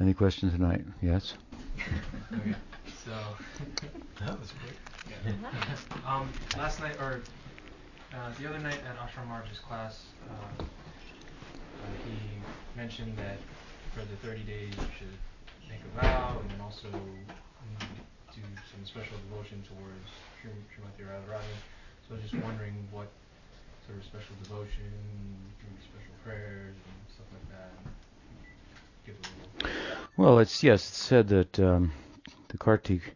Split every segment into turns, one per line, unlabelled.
Any questions tonight? Yes?
okay, so that was quick. Yeah. um, last night, or uh, the other night at Ashram Maharaj's class, uh, uh, he mentioned that for the 30 days you should make a vow and then also do some special devotion towards Srimati Radharani. So I was just wondering what sort of special devotion, special prayers, and stuff like that.
Well, it's yes, it's said that um, the Kartik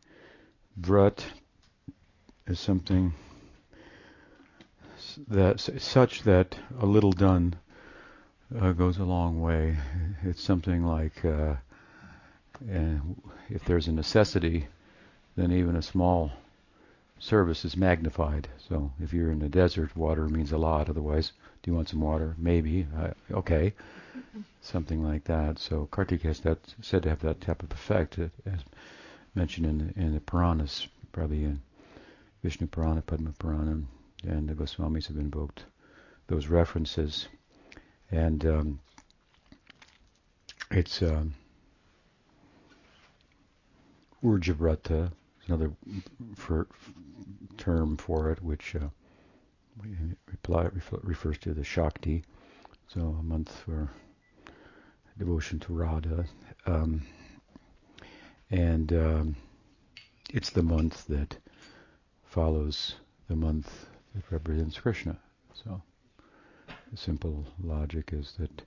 Vrat is something that such that a little done uh, goes a long way. It's something like, uh, if there's a necessity, then even a small service is magnified. So if you're in the desert, water means a lot. Otherwise, do you want some water? Maybe. Uh, okay, something like that. So Kartik has that said to have that type of effect, uh, as mentioned in the, in the Puranas, probably in Vishnu Purana, Padma Purana, and the Goswamis have invoked those references. And um, it's um, another for, term for it, which uh, reply, refers to the Shakti, so a month for devotion to Radha. Um, and um, it's the month that follows the month that represents Krishna. So the simple logic is that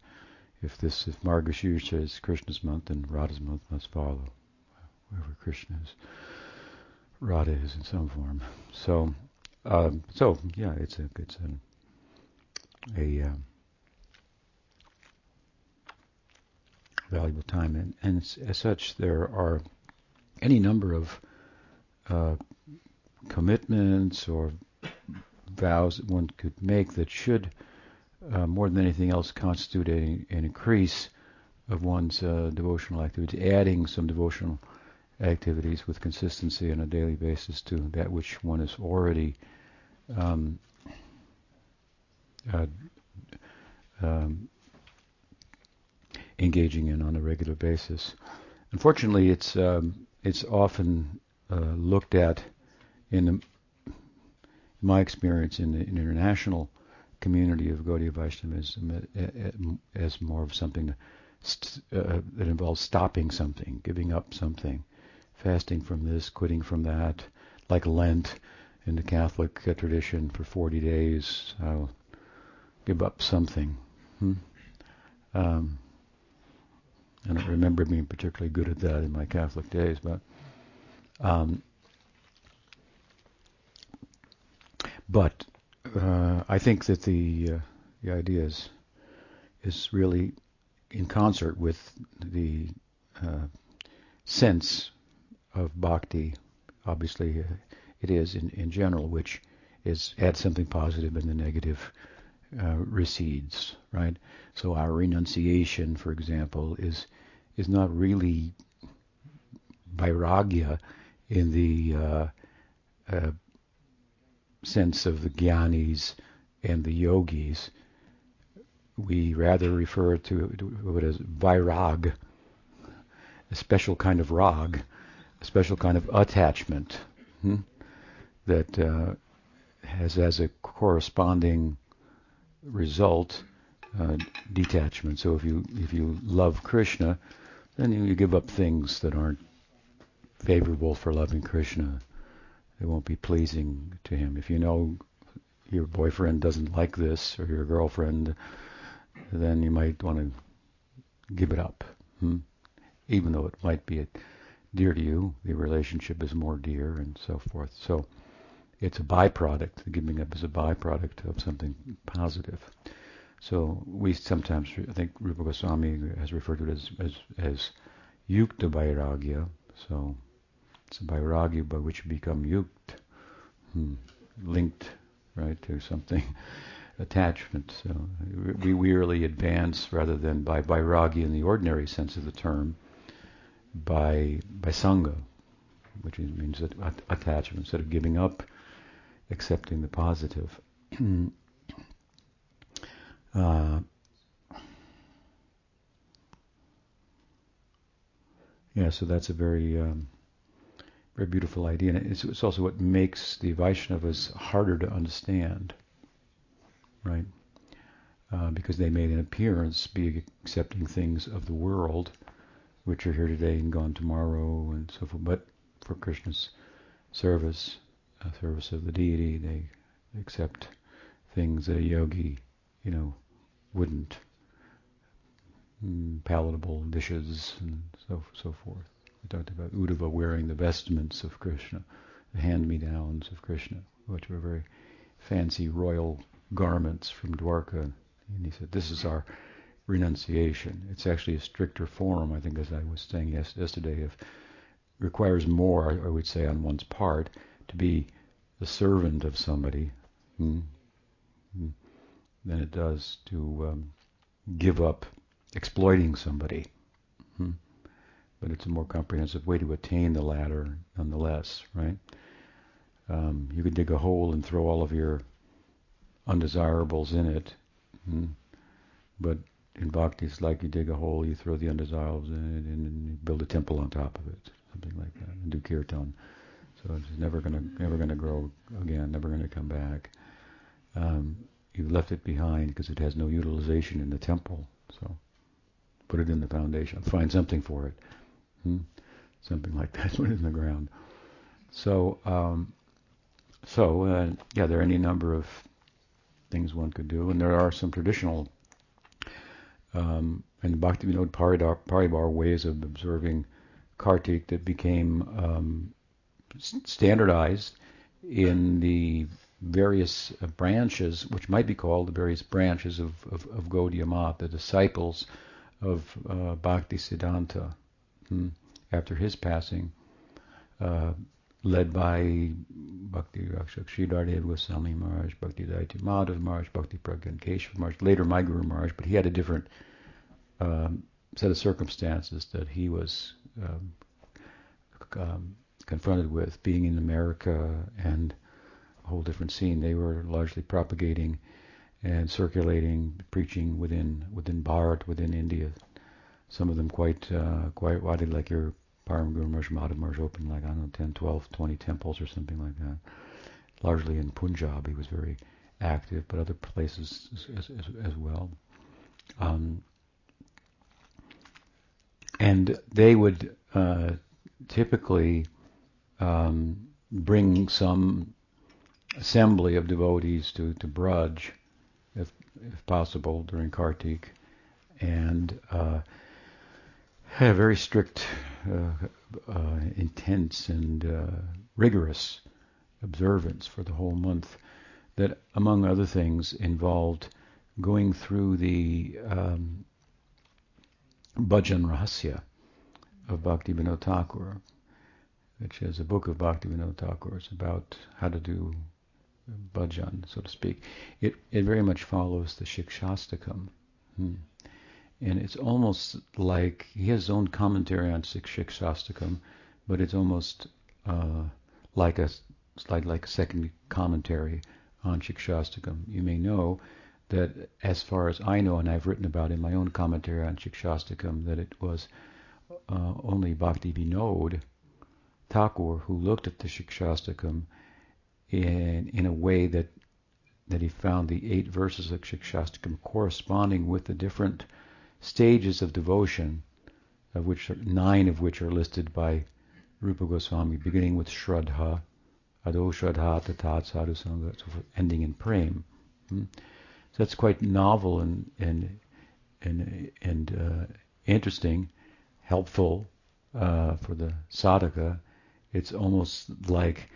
if this if Margashira is Krishna's month, then Radha's month must follow, wherever Krishna is. Radha is in some form. So, um, so yeah, it's a it's a, a um, valuable time, and, and as such, there are any number of uh, commitments or vows that one could make that should, uh, more than anything else, constitute a, an increase of one's uh, devotional activity, adding some devotional activities with consistency on a daily basis to that which one is already um, uh, um, engaging in on a regular basis. Unfortunately, it's um, it's often uh, looked at in, the, my experience in the international community of Gaudiya Vaishnavism as more of something st- uh, that involves stopping something, giving up something, fasting from this, quitting from that, like Lent in the Catholic uh, tradition for 40 days. I'll give up something. Hmm? Um, I don't remember being particularly good at that in my Catholic days, but um, but uh, I think that the uh, the idea is is really in concert with the uh, sense of bhakti. Obviously, uh, it is in, in general, which is add something positive and the negative uh, recedes, right? So our renunciation, for example, is is not really vairagya in the uh, uh, sense of the gyanis and the yogis. We rather refer to, it as vairag, a special kind of rag, special kind of attachment hmm, that uh, has as a corresponding result uh, detachment. So if you if you love Krishna, then you, you give up things that aren't favorable for loving Krishna. They won't be pleasing to him. If you know your boyfriend doesn't like this or your girlfriend, then you might want to give it up. Hmm? Even though it might be dear to you, the relationship is more dear and so forth. So it's a byproduct. The giving up is a byproduct of something positive. So we sometimes, I think Rupa Goswami has referred to it as as, as yukta vairagya. So it's a vairagya by which you become yukt, hmm, linked, right, to something, attachment. So we, we really advance rather than by vairagya in the ordinary sense of the term, by by sangha, which means that attachment instead of giving up, accepting the positive. Uh, Yeah, so that's a very um, very beautiful idea, and it's, it's also what makes the Vaishnavas harder to understand, right? Uh, because they made an appearance be accepting things of the world, which are here today and gone tomorrow, and so forth. But for Krishna's service, uh, service of the deity, they accept things that a yogi, you know, wouldn't. Mm, palatable dishes and so so forth. We talked about Uddhava wearing the vestments of Krishna, the hand-me-downs of Krishna, which were very fancy royal garments from Dwarka. And he said, this is our renunciation. It's actually a stricter form, I think, as I was saying yes, yesterday, if requires more, I would say, on one's part to be the servant of somebody hmm, hmm, than it does to um, give up exploiting somebody. Hmm but it's a more comprehensive way to attain the latter nonetheless, right? Um, you could dig a hole and throw all of your undesirables in it, hmm? but in bhakti it's like you dig a hole, you throw the undesirables in it, and you build a temple on top of it, something like that, and do kirtan. So it's never gonna never gonna grow again, never gonna come back. Um, you left it behind because it has no utilization in the temple. So put it in the foundation. Find something for it. Hmm? Something like that, put it in the ground. So, um, so uh, yeah, there are any number of things one could do, and there are some traditional um, and Bhaktivinoda Paribar, Paribar ways of observing Kartik that became um, standardized in the various uh, branches, which might be called the various branches of, of, of Gaudiya Math, the disciples of uh, Bhakti Siddhanta hmm, after his passing, uh, led by Bhakti Rakshak Sridhar Goswami Maharaj, Bhakti Dayita Madhav Maharaj, Bhakti Pragyan Keshav Maharaj, later my Guru Maharaj, but he had a different um, set of circumstances that he was um, um, confronted with, being in America and a whole different scene. They were largely propagating and circulating, preaching within within Bharat, within India, some of them quite uh, quite widely, like your Param Guru Maharaj, opened like, I don't know, 10, 12, 20 temples or something like that. Largely in Punjab, he was very active, but other places as, as, as well. Um, and they would uh, typically um, bring some assembly of devotees to, to Braj, if, if possible, during Kartik, and uh, a very strict, uh, uh, intense, and uh, rigorous observance for the whole month that, among other things, involved going through the um, Bhajan Rahasya of Bhakti Vinod Thakur, which is a book of Bhakti Vinod Thakur. It's about how to do bhajan, so to speak. It, it very much follows the Shikshastakam. Hmm. And it's almost like he has his own commentary on Shikshastakam, but it's almost uh, like a like like a second commentary on Shikshastakam. You may know that, as far as I know, and I've written about in my own commentary on Shikshastakam, that it was uh, only Bhakti Vinod Thakur who looked at the Shikshastakam in in a way that that he found the eight verses of Shikshastakam corresponding with the different stages of devotion, of which nine of which are listed by Rupa Goswami, beginning with Shraddha, Adau Shraddha, Tatah, Sadhu Sangha, ending in Prem. Hmm? So that's quite novel and and and and uh, interesting, helpful uh, for the sadhaka. It's almost like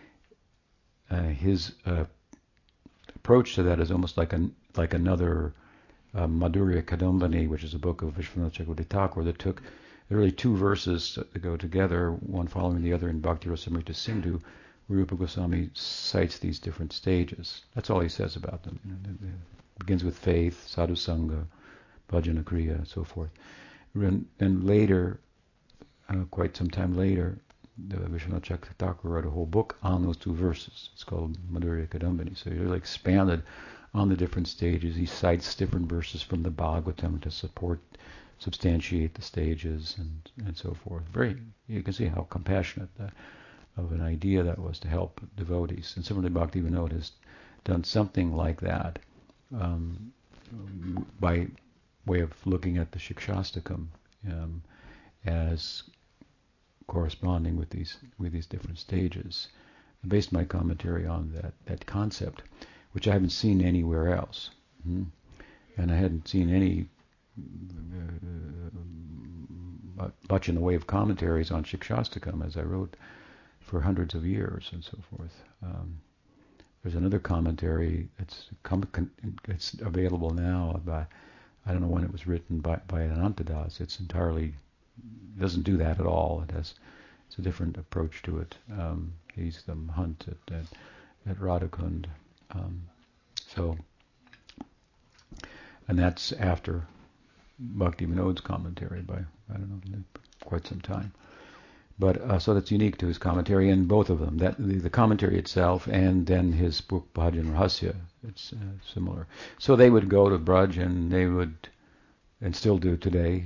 uh, his uh, approach to that is almost like an like another uh, Madhurya Kadambini, which is a book of Vishwanath Chakravarti Thakur, that took really two verses that go together, one following the other in Bhakti Rasamrita Sindhu, Rupa Goswami cites these different stages. That's all he says about them. It begins with faith, sadhu sangha, bhajana kriya, so forth. And later, uh, quite some time later, the Vishwanath Chakravarti Thakur wrote a whole book on those two verses. It's called Madhurya Kadambini. So he really expanded on the different stages. He cites different verses from the Bhagavatam to support substantiate the stages and, and so forth. Very, you can see how compassionate that, of an idea that was to help devotees. And similarly, Bhakti Vinod has done something like that um, by way of looking at the Shikshastakam um, as corresponding with these with these different stages. Based my commentary on that that concept, which I haven't seen anywhere else, mm-hmm. and I hadn't seen any uh, much in the way of commentaries on Shikshastakam as I wrote for hundreds of years and so forth. Um, there's another commentary that's it's available now by I don't know when it was written by by Anantadas. It's entirely doesn't do that at all. It has it's a different approach to it. Um, he's the hunt at at, at Radhakund. Um, so, and that's after Bhakti Vinod's commentary by I don't know quite some time. But uh, so that's unique to his commentary, and both of them, that the, the commentary itself and then his book Bhajan Rahasya, it's uh, similar. So they would go to Braj and they would, and still do today,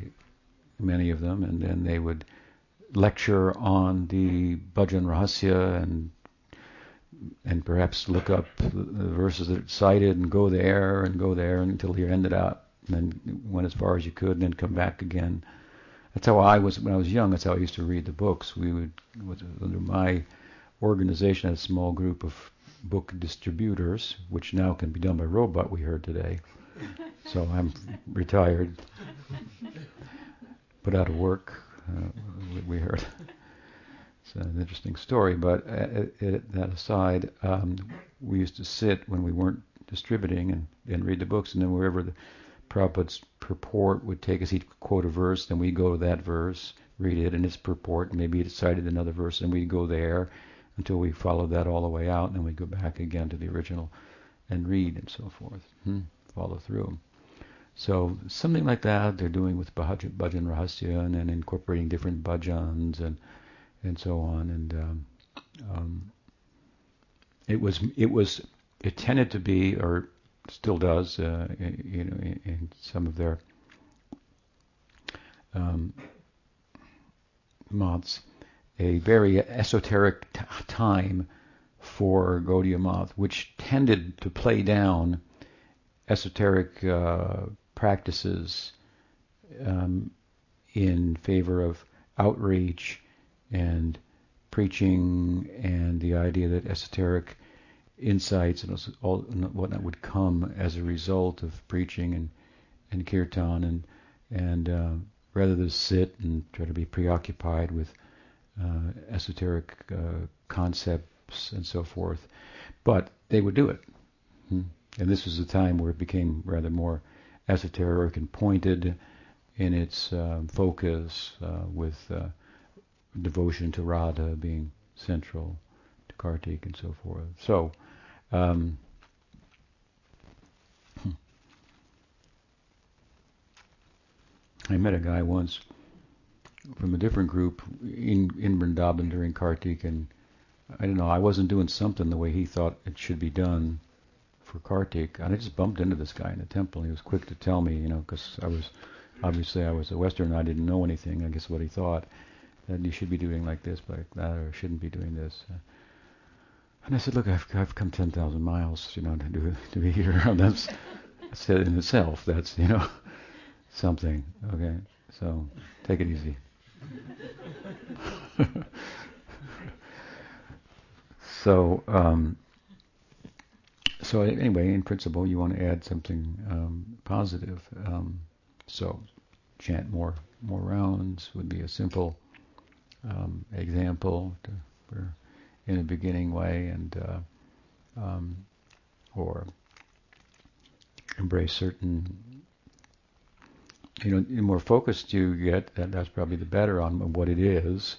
many of them, and then they would lecture on the Bhajan Rahasya and and perhaps look up the, verses that it cited and go there and go there until you ended up and then went as far as you could and then come back again that's how I was when I was young. That's how I used to read the books. We would, under my organization, had a small group of book distributors, which now can be done by robot. We heard today. So I'm retired, put out of work. Uh, we heard. An interesting story, but uh, that aside, um, we used to sit when we weren't distributing and, and read the books, and then wherever the Prabhupada's purport would take us, he'd quote a verse, then we'd go to that verse, read it in its purport, and maybe it cited another verse, and we'd go there until we followed that all the way out, and then we'd go back again to the original and read and so forth. Hmm? Follow through. So something like that they're doing with Bhajan Rahasya and, and incorporating different bhajans and and so on. And um, um, it was it was it tended to be or still does, uh, you know, in, in, some of their um, maths, a very esoteric t- time for Gaudiya Math, which tended to play down esoteric uh, practices um, in favor of outreach and preaching and the idea that esoteric insights and all whatnot would come as a result of preaching and and kirtan and and uh, rather than sit and try to be preoccupied with uh, esoteric uh, concepts and so forth, but they would do it. Hmm. And this was a time where it became rather more esoteric and pointed in its um, focus, uh, with uh, devotion to Radha being central to Kartik and so forth. So um, I met a guy once from a different group in in Vrindavan during Kartik, and I don't know, I wasn't doing something the way he thought it should be done for Kartik, and I just bumped into this guy in the temple. He was quick to tell me, you know, because I was obviously I was a Westerner, I didn't know anything. I guess what he thought that you should be doing like this, like that, or shouldn't be doing this. And I said, look, I've, I've come 10,000 miles, you know, to, do, to be here. that's, that's in itself. That's, you know, something. Okay, so take it easy. so, um, so anyway, in principle, you want to add something um, positive. Um, so, chant more more rounds would be a simple um, example to, for in a beginning way and uh, um, or embrace certain you know the more focused you get that, that's probably the better on what it is.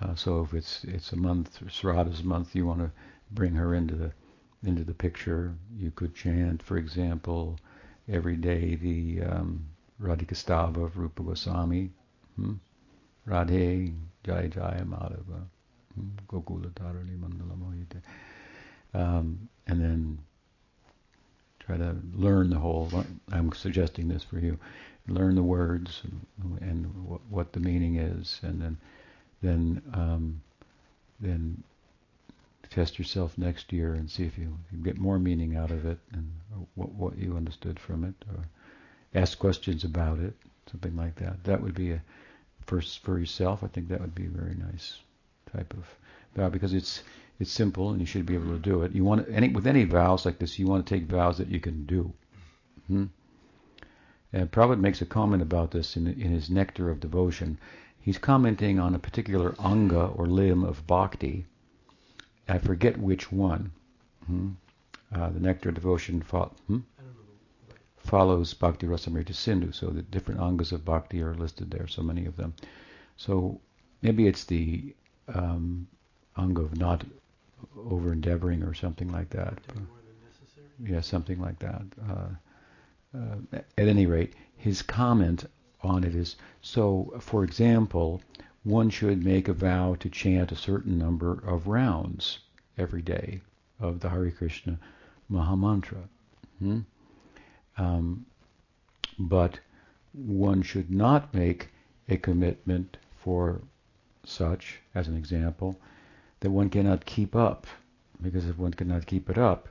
Uh, so if it's it's a month Srada's month you want to bring her into the into the picture. You could chant for example every day the um, Radhikastava of Rupa Goswami. Hmm? Radhe Jai Jai Madhava Gokula Dharani Mandala Um, and then try to learn the whole. I'm suggesting this for you. learn the words and, and what, what, the meaning is, and then then um, then test yourself next year and see if you, you, get more meaning out of it and what what you understood from it, or ask questions about it, something like that. That would be a first for yourself. I think that would be a very nice type of vow because it's it's simple and you should be able to do it. You want any with any vows like this, you want to take vows that you can do. Hmm? And Prabhupada makes a comment about this in, in his Nectar of Devotion. He's commenting on a particular anga or limb of bhakti. I forget which one. Hmm? Uh, the Nectar of Devotion fo- hmm? Follows Bhakti Rasamrita Sindhu, so the different angas of bhakti are listed there, so many of them. So maybe it's the um, anga of not over endeavoring or something like that. Yeah, something like that. Uh, uh, at any rate, his comment on it is so, for example, one should make a vow to chant a certain number of rounds every day of the Hare Krishna Mahamantra. Hmm? Um, but one should not make a commitment for such, as an example, that one cannot keep up. Because if one cannot keep it up,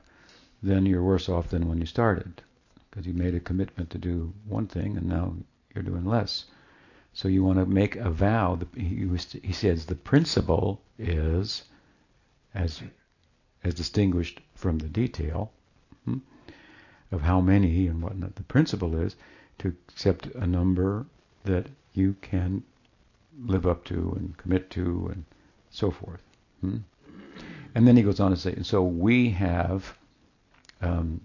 then you're worse off than when you started because you made a commitment to do one thing and now you're doing less. So you want to make a vow. He, says the principle is, as as distinguished from the detail hmm, of how many and whatnot. The principle is to accept a number that you can live up to and commit to and so forth. Hmm? And then he goes on to say, and so we have um,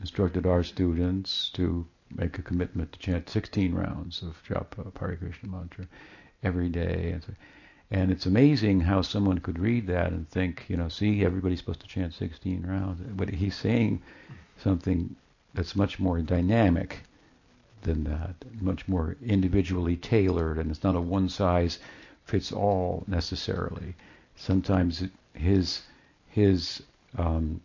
instructed our students to make a commitment to chant 16 rounds of japa Hare Krishna mantra every day. And, so, and it's amazing how someone could read that and think, you know, see, everybody's supposed to chant 16 rounds. But he's saying something that's much more dynamic than that, much more individually tailored, and it's not a one size fits all necessarily. Sometimes his his um,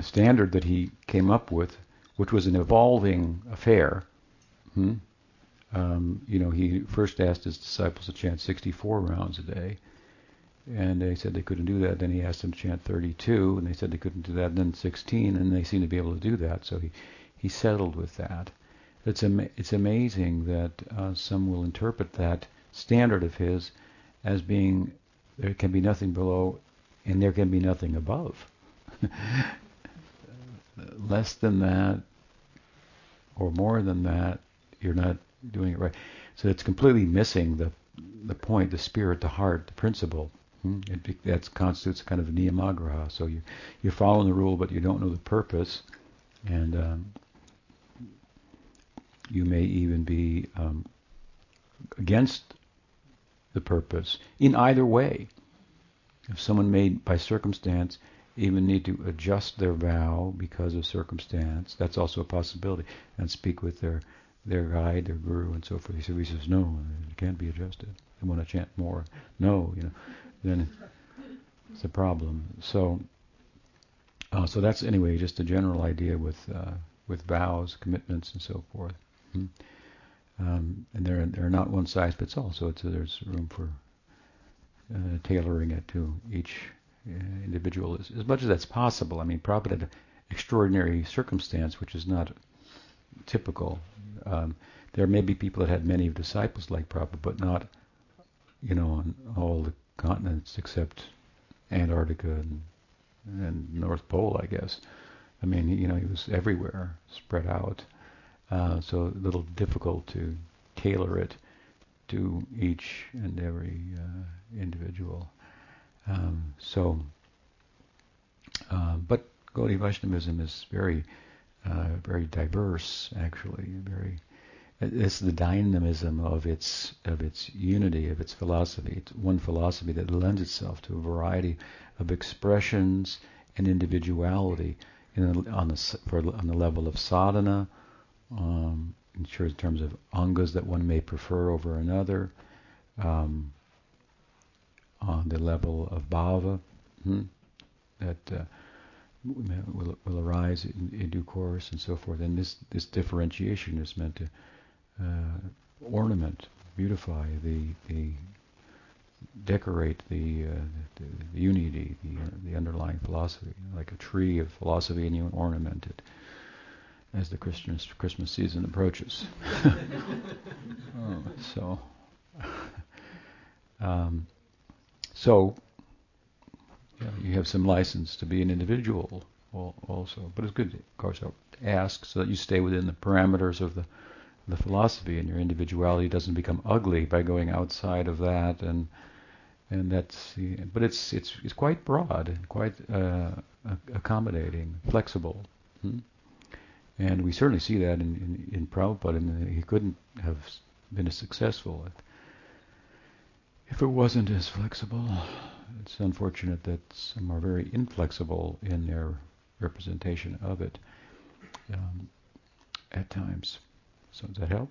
standard that he came up with, which was an evolving affair. Hmm? Um, you know, he first asked his disciples to chant 64 rounds a day, and they said they couldn't do that. Then he asked them to chant 32, and they said they couldn't do that. And then 16, and they seemed to be able to do that. So he, he settled with that. It's am- it's amazing that uh, some will interpret that standard of his as being there can be nothing below, and there can be nothing above. Less than that, or more than that, you're not doing it right. So it's completely missing the the point, the spirit, the heart, the principle. Hmm? It, that constitutes kind of niyamagraha. So you you're following the rule, but you don't know the purpose, and um, you may even be um, against the purpose in either way. If someone may, by circumstance even need to adjust their vow because of circumstance, that's also a possibility, and speak with their their guide, their guru, and so forth. So He says, no, it can't be adjusted. They want to chant more. No, you know, then it's a problem. So, uh, so that's anyway just a general idea with uh, with vows, commitments, and so forth. Hmm. Um, and they're they're not one size fits all. So there's room for uh, tailoring it to each uh, individual as, as much as that's possible. I mean, had an extraordinary circumstance, which is not typical. Um, there may be people that had many disciples like Prabhupada, but not, you know, on all the continents except Antarctica and, and North Pole, I guess. I mean, you know, he was everywhere, spread out. Uh, so a little difficult to tailor it to each and every uh, individual. Um, so, uh, but Gaudiya Vaishnavism is very, uh, very diverse. Actually, very. It's the dynamism of its of its unity of its philosophy. It's one philosophy that lends itself to a variety of expressions and individuality in, on the for, on the level of sadhana, um, in terms of angas that one may prefer over another, um, on the level of bhava, hmm, that uh, will, will arise in, in, due course and so forth. And this, this differentiation is meant to uh, ornament, beautify the, the decorate the, uh, the, the, unity, the, uh, the underlying philosophy, like a tree of philosophy, and you ornament it as the Christmas Christmas season approaches. oh, so, um, so you, you, have some license to be an individual also, but it's good, of course, to ask so that you stay within the parameters of the the philosophy, and your individuality doesn't become ugly by going outside of that and and that's but it's it's it's quite broad and quite uh, accommodating, flexible. Hmm? And we certainly see that in, in, in Prabhupada. And he couldn't have been as successful if, if it wasn't as flexible. It's unfortunate that some are very inflexible in their representation of it um, at times. So does that help?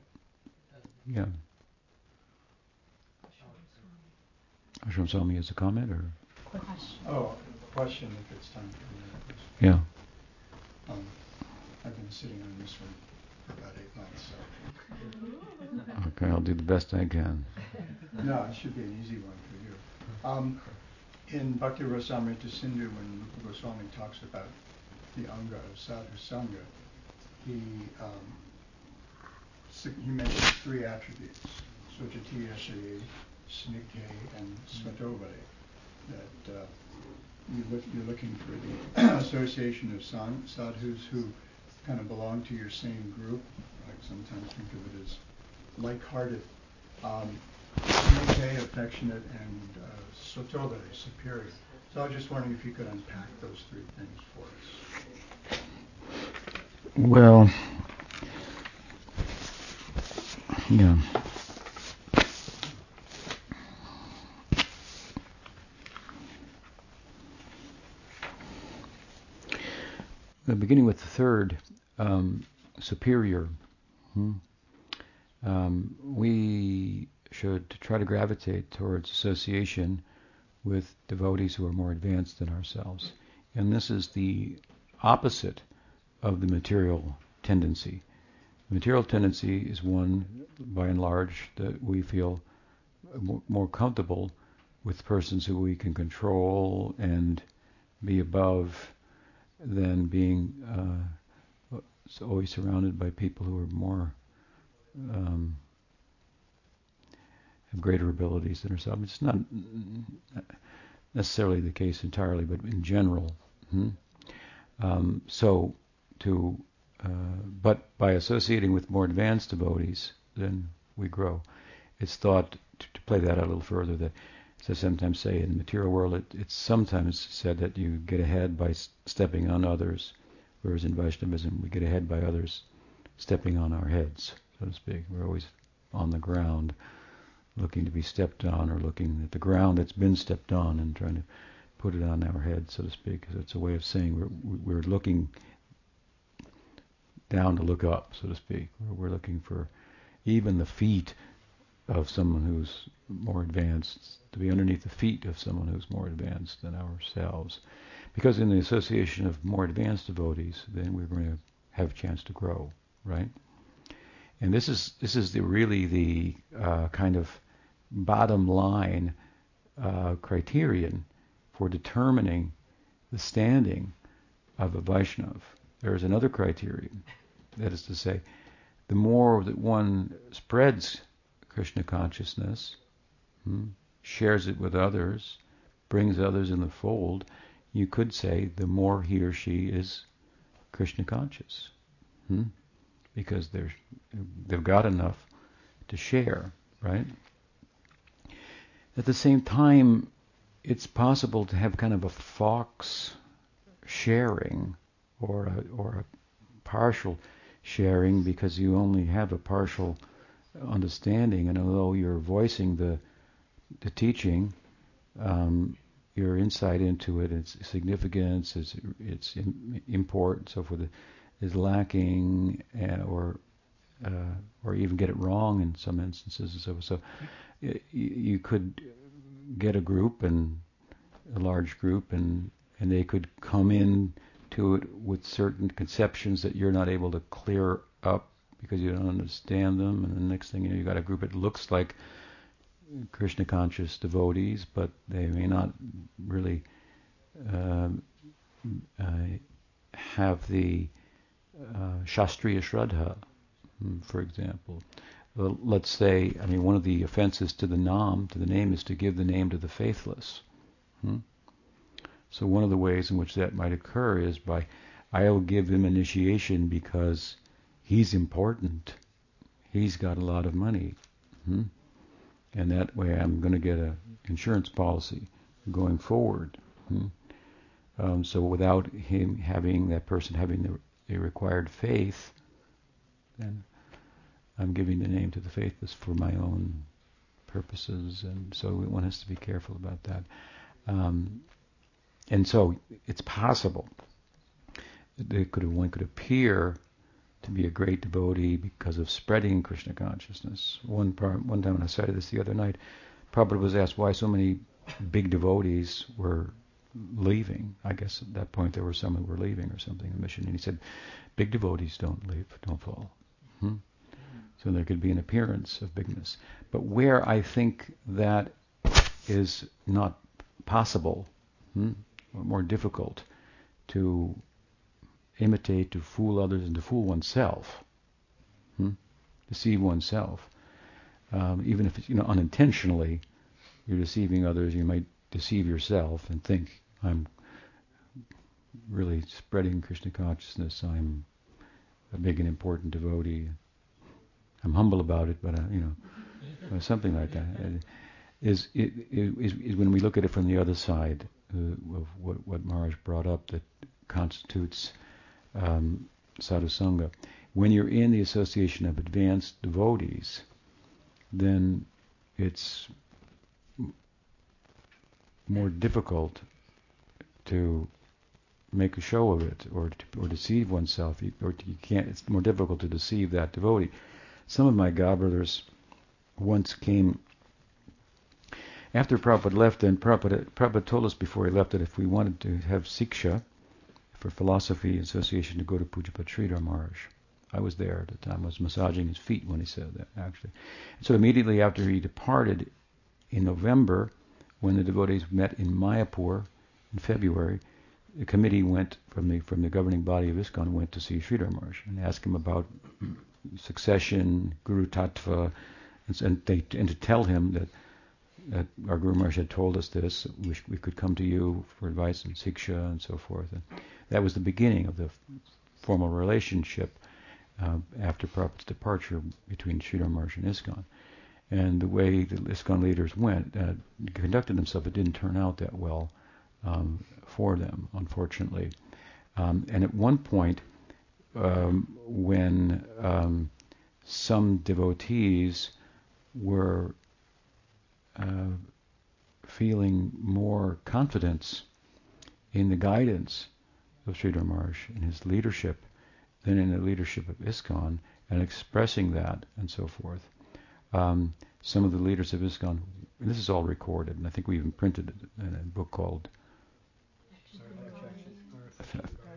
Yeah. Ashram Swami has a comment or?
Question. Oh, question if it's time for that.
Yeah.
Um, I've been sitting on this one for about eight months,
so. Okay, I'll do the best I can.
No, it should be an easy one for you. Um, in Bhakti Rasamrita Sindhu, when Rupa Goswami talks about the anga of sadhu sangha, he um, he mentioned three attributes: Sojatiya Shri, Snigdhe, and Svatove. That uh, you look, you're looking for the association of sadhus who kind of belong to your same group. I sometimes think of it as like-hearted. Um, affectionate, and uh, Sotobere, superior. So I was just wondering if you could unpack those three things for us.
Well, yeah. beginning with the third, um, superior. Hmm? Um, we should try to gravitate towards association with devotees who are more advanced than ourselves. And this is the opposite of the material tendency. The material tendency is one, by and large, that we feel more comfortable with persons who we can control and be above than being uh, always surrounded by people who are more um, have greater abilities than ourselves. It's not necessarily the case entirely, but in general. Hmm? Um, so, to uh, but by associating with more advanced devotees, then we grow. It's thought to, to play that out a little further that as I sometimes say, in the material world, it, it's sometimes said that you get ahead by stepping on others, whereas in Vaishnavism, we get ahead by others stepping on our heads, so to speak. We're always on the ground, looking to be stepped on, or looking at the ground that's been stepped on and trying to put it on our head, so to speak. So it's a way of saying we're, we're looking down to look up, so to speak. We're looking for even the feet of someone who's more advanced, to be underneath the feet of someone who's more advanced than ourselves. Because in the association of more advanced devotees, then we're going to have a chance to grow, right? And this is this is the really the uh, kind of bottom line uh, criterion for determining the standing of a Vaishnav. There is another criterion, that is to say, the more that one spreads Krishna consciousness, hmm, shares it with others, brings others in the fold, you could say the more he or she is Krishna conscious. Hmm? Because they're, they've got enough to share, right? At the same time, it's possible to have kind of a fox sharing or a, or a partial sharing because you only have a partial understanding, and although you're voicing the the teaching, um, your insight into it, its significance, its its import, and so forth, is lacking, uh, or uh, or even get it wrong in some instances, and so forth. So y- you could get a group and a large group, and and they could come in to it with certain conceptions that you're not able to clear up because you don't understand them, and the next thing you know, you've got a group that looks like Krishna conscious devotees, but they may not really uh, uh, have the uh, Shastriya Shraddha, hmm, for example. Let's say, I mean, one of the offenses to the nam, to the name, is to give the name to the faithless. Hmm? So one of the ways in which that might occur is by, I'll give him initiation because he's important. He's got a lot of money. Hmm? And that way I'm going to get an insurance policy going forward. Hmm? Um, so without him having, that person having the, the required faith, then I'm giving the name to the faithless for my own purposes, and so one has to be careful about that. Um, and so it's possible that could one could appear to be a great devotee because of spreading Krishna consciousness. One one time when I cited this the other night, Prabhupada was asked why so many big devotees were leaving. I guess at that point there were some who were leaving or something in the mission, and he said, "Big devotees don't leave, don't fall." Hmm? So there could be an appearance of bigness. But where I think that is not possible, hmm, more difficult to imitate, to fool others, and to fool oneself, hmm, deceive oneself, um, even if it's you know unintentionally, you're deceiving others. You might deceive yourself and think I'm really spreading Krishna consciousness. I'm a big and important devotee. I'm humble about it, but uh, you know, something like that. Is, is, is when we look at it from the other side of what, what Maharaj brought up that constitutes um, sadhusanga. When you're in the association of advanced devotees, then it's more difficult to make a show of it or to, or deceive oneself. or you can't. It's more difficult to deceive that devotee. Some of my godbrothers once came after Prabhupada left, and Prabhupada, Prabhupada told us before he left that if we wanted to have Siksha for philosophy association to go to Pujyapad Sridhar Maharaj. I was there at the time. I was massaging his feet when he said that, actually. So immediately after he departed in November, when the devotees met in Mayapur in February, the committee went from the from the governing body of ISKCON went to see Sridhar Maharaj and asked him about succession, Guru Tattva, and, and, they, and to tell him that our Guru Maharaj had told us this, we, we could come to you for advice and siksha and so forth. And that was the beginning of the formal relationship uh, after Prabhupada's departure between Sridhar Maharaj and ISKCON. And the way the ISKCON leaders went, uh, conducted themselves, it didn't turn out that well um, for them, unfortunately. Um, and at one point, um, when um, some devotees were uh, feeling more confidence in the guidance of Sridhar Maharaj and his leadership than in the leadership of ISKCON and expressing that and so forth. Um, some of the leaders of ISKCON, and this is all recorded, and I think we even printed it in a book called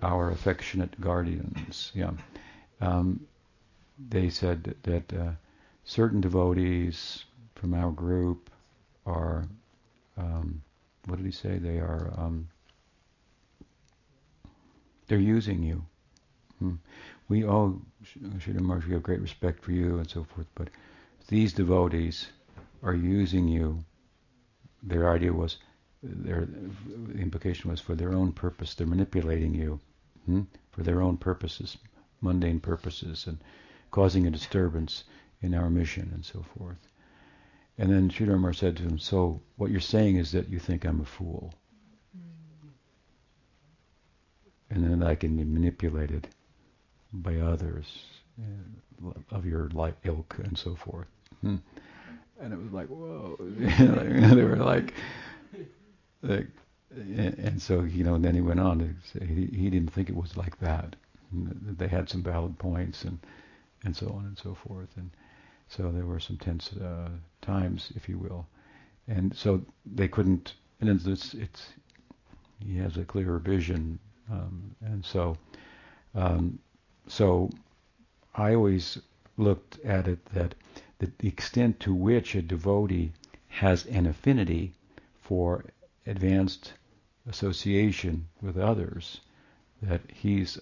our affectionate guardians. Yeah, um, they said that, that uh, certain devotees from our group are, um, what did he say? They are, um, they're using you. Hmm. We all, Sridhar Maharaj, we have great respect for you and so forth, but these devotees are using you. Their idea was, their the implication was for their own purpose. They're manipulating you hmm, for their own purposes, mundane purposes, and causing a disturbance in our mission and so forth. And then Sridhar said to him, So what you're saying is that you think I'm a fool. And then I can be manipulated by others uh, of your like ilk and so forth. Hmm. And it was like, whoa. they were like, like and so you know, and then he went on to say he, he didn't think it was like that. They had some valid points and and so on and so forth, and so there were some tense uh, times, if you will, and so they couldn't. And it's, it's he has a clearer vision Um, and so, um, so I always looked at it that the extent to which a devotee has an affinity for advanced association with others, that he's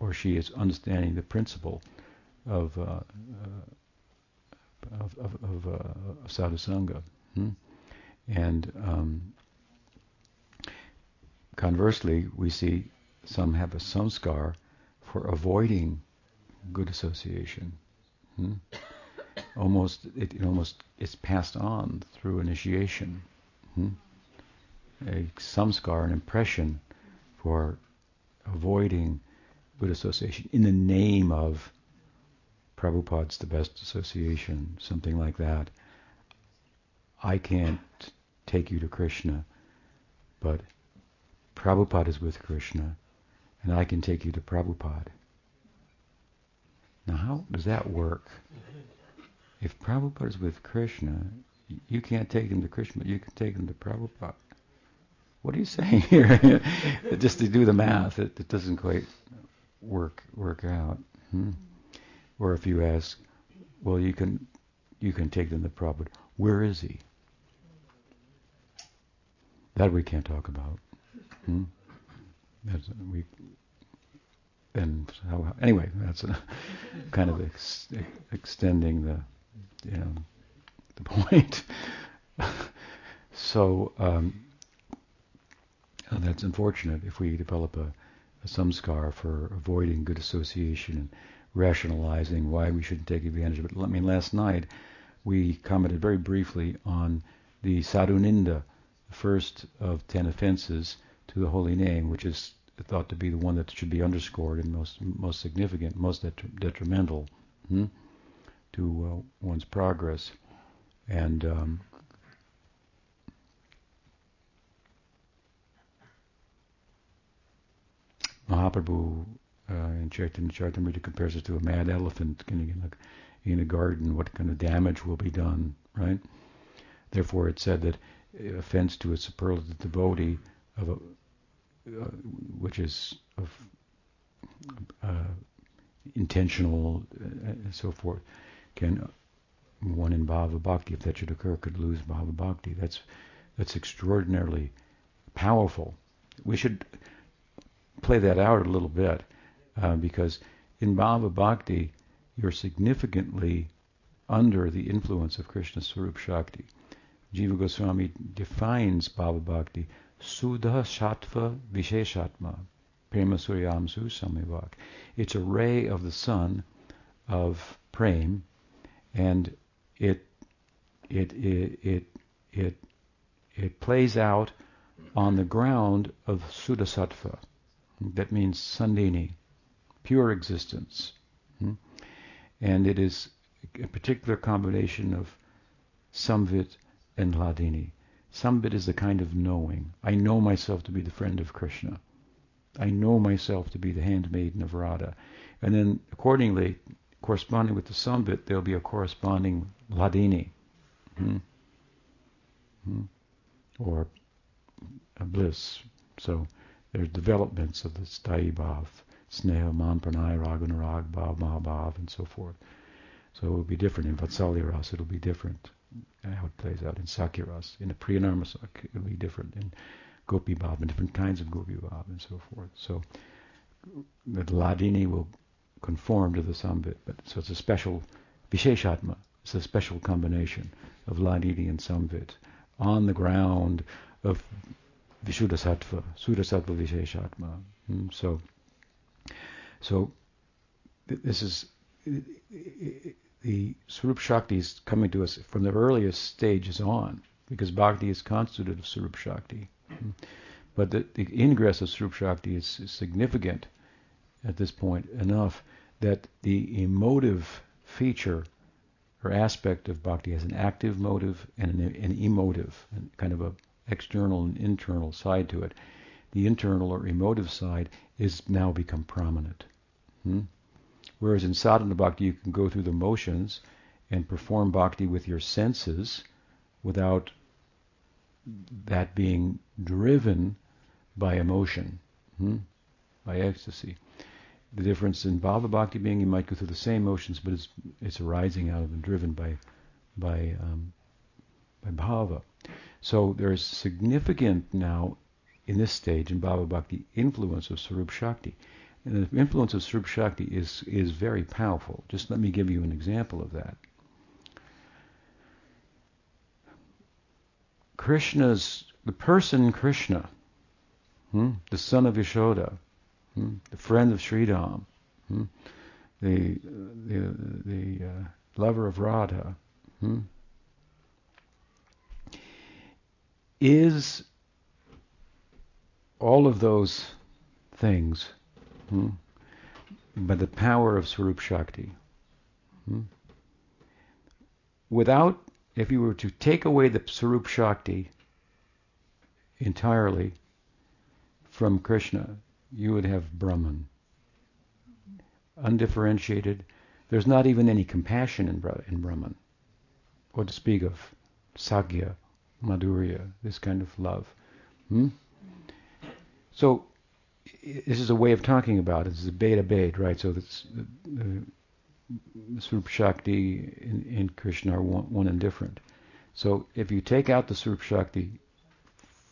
or she is understanding the principle of uh, uh, of, of, of uh, sadhusanga. Hmm? And um, conversely, we see some have a samskar for avoiding good association. Hmm? Almost, it, it, almost it's passed on through initiation. Hmm? A samskar, an impression for avoiding good association in the name of Prabhupada's the best association, something like that. I can't take you to Krishna, but Prabhupada is with Krishna, and I can take you to Prabhupada. Now, how does that work? If Prabhupada is with Krishna, you can't take him to Krishna, but you can take him to Prabhupada. What are you saying here? Just to do the math, it, it doesn't quite work work out. Hmm? Or if you ask, well, you can you can take them to Prabhupada. Where is he? That we can't talk about. Hmm? That's, we and how, anyway, that's a, kind of ex, extending the you know the point. so um, that's unfortunate if we develop a, a samskar for avoiding good association and rationalizing why we shouldn't take advantage of it. I mean, last night we commented very briefly on the sadhuninda, the first of ten offenses to the holy name, which is thought to be the one that should be underscored and most most significant, most detrimental hmm, to uh, one's progress. And um, Mahaprabhu uh, in Chaitanya Charitamrita compares it to a mad elephant in a, garden. What kind of damage will be done, right? Therefore, it said that offense to a superlative devotee of a, uh, which is of uh, intentional uh, and so forth, can one in bhava bhakti, if that should occur, could lose bhava bhakti. That's that's extraordinarily powerful. We should play that out a little bit uh, because in bhava bhakti you're significantly under the influence of Krishna Swarup Shakti. Jiva Goswami defines bhava bhakti Sudha Shatva Visheshatma Prema Suryamsu Samivak. It's a ray of the sun of prem, and it it it it it, it plays out on the ground of Sudasattva. That means Sandhini, pure existence. Hmm? And it is a particular combination of Samvit and Hladini. Samvit is the kind of knowing. I know myself to be the friend of Krishna. I know myself to be the handmaiden of Radha. And then accordingly, corresponding with the Samvit, there'll be a corresponding Hladini. Hmm? Hmm? Or bliss. So there's developments of this Bhav, Sneha, Man, Pranay, Ragana, Rag, Bhav, Mahabhav, and so forth. So it will be different. In Vatsalya Ras, it'll be different how it plays out in Sakyaras. In the Priyanarmasak, it'll be different. In Gopi Bhav, and different kinds of Gopi Bhav, and so forth. So the Hladini will conform to the Samvit, but so it's a special Visheshatma. It's a special combination of Hladini and Samvit on the ground of Vishuddhasattva, Sudasattva Visheshatma. Hmm, so, so this is the Swarup Shakti is coming to us from the earliest stages on, because Bhakti is constituted of Swarup Shakti. But the, the ingress of Swarup Shakti is, is significant at this point enough that the emotive feature or aspect of bhakti has an active motive and an, an emotive, kind of a external and internal side to it. The internal or emotive side is now become prominent. Hmm? Whereas in sadhana bhakti, you can go through the motions and perform bhakti with your senses without that being driven by emotion. Hmm? by ecstasy. The difference in bhava bhakti being you might go through the same motions, but it's it's arising out of and driven by by um, by bhava. So there's significant now in this stage in bhava bhakti influence of Swarup Shakti. And the influence of Swarup Shakti is is very powerful. Just let me give you an example of that. Krishna's the person Krishna, hmm, the son of Yashoda, hmm, the friend of Sridham, hmm, the the the uh, lover of Radha, hmm, is all of those things hmm, by the power of Swarup Shakti. Hmm. Without, if you were to take away the Swarup Shakti entirely from Krishna, you would have Brahman. Undifferentiated. There's not even any compassion in, in Brahman. or to speak of Sakhya, Madhurya, this kind of love. Hmm? So this is a way of talking about it. This is a bhedabhed, right? So that's the, the, the Shakti in, in, Krishna are one, one, and different. So if you take out the Swarup Shakti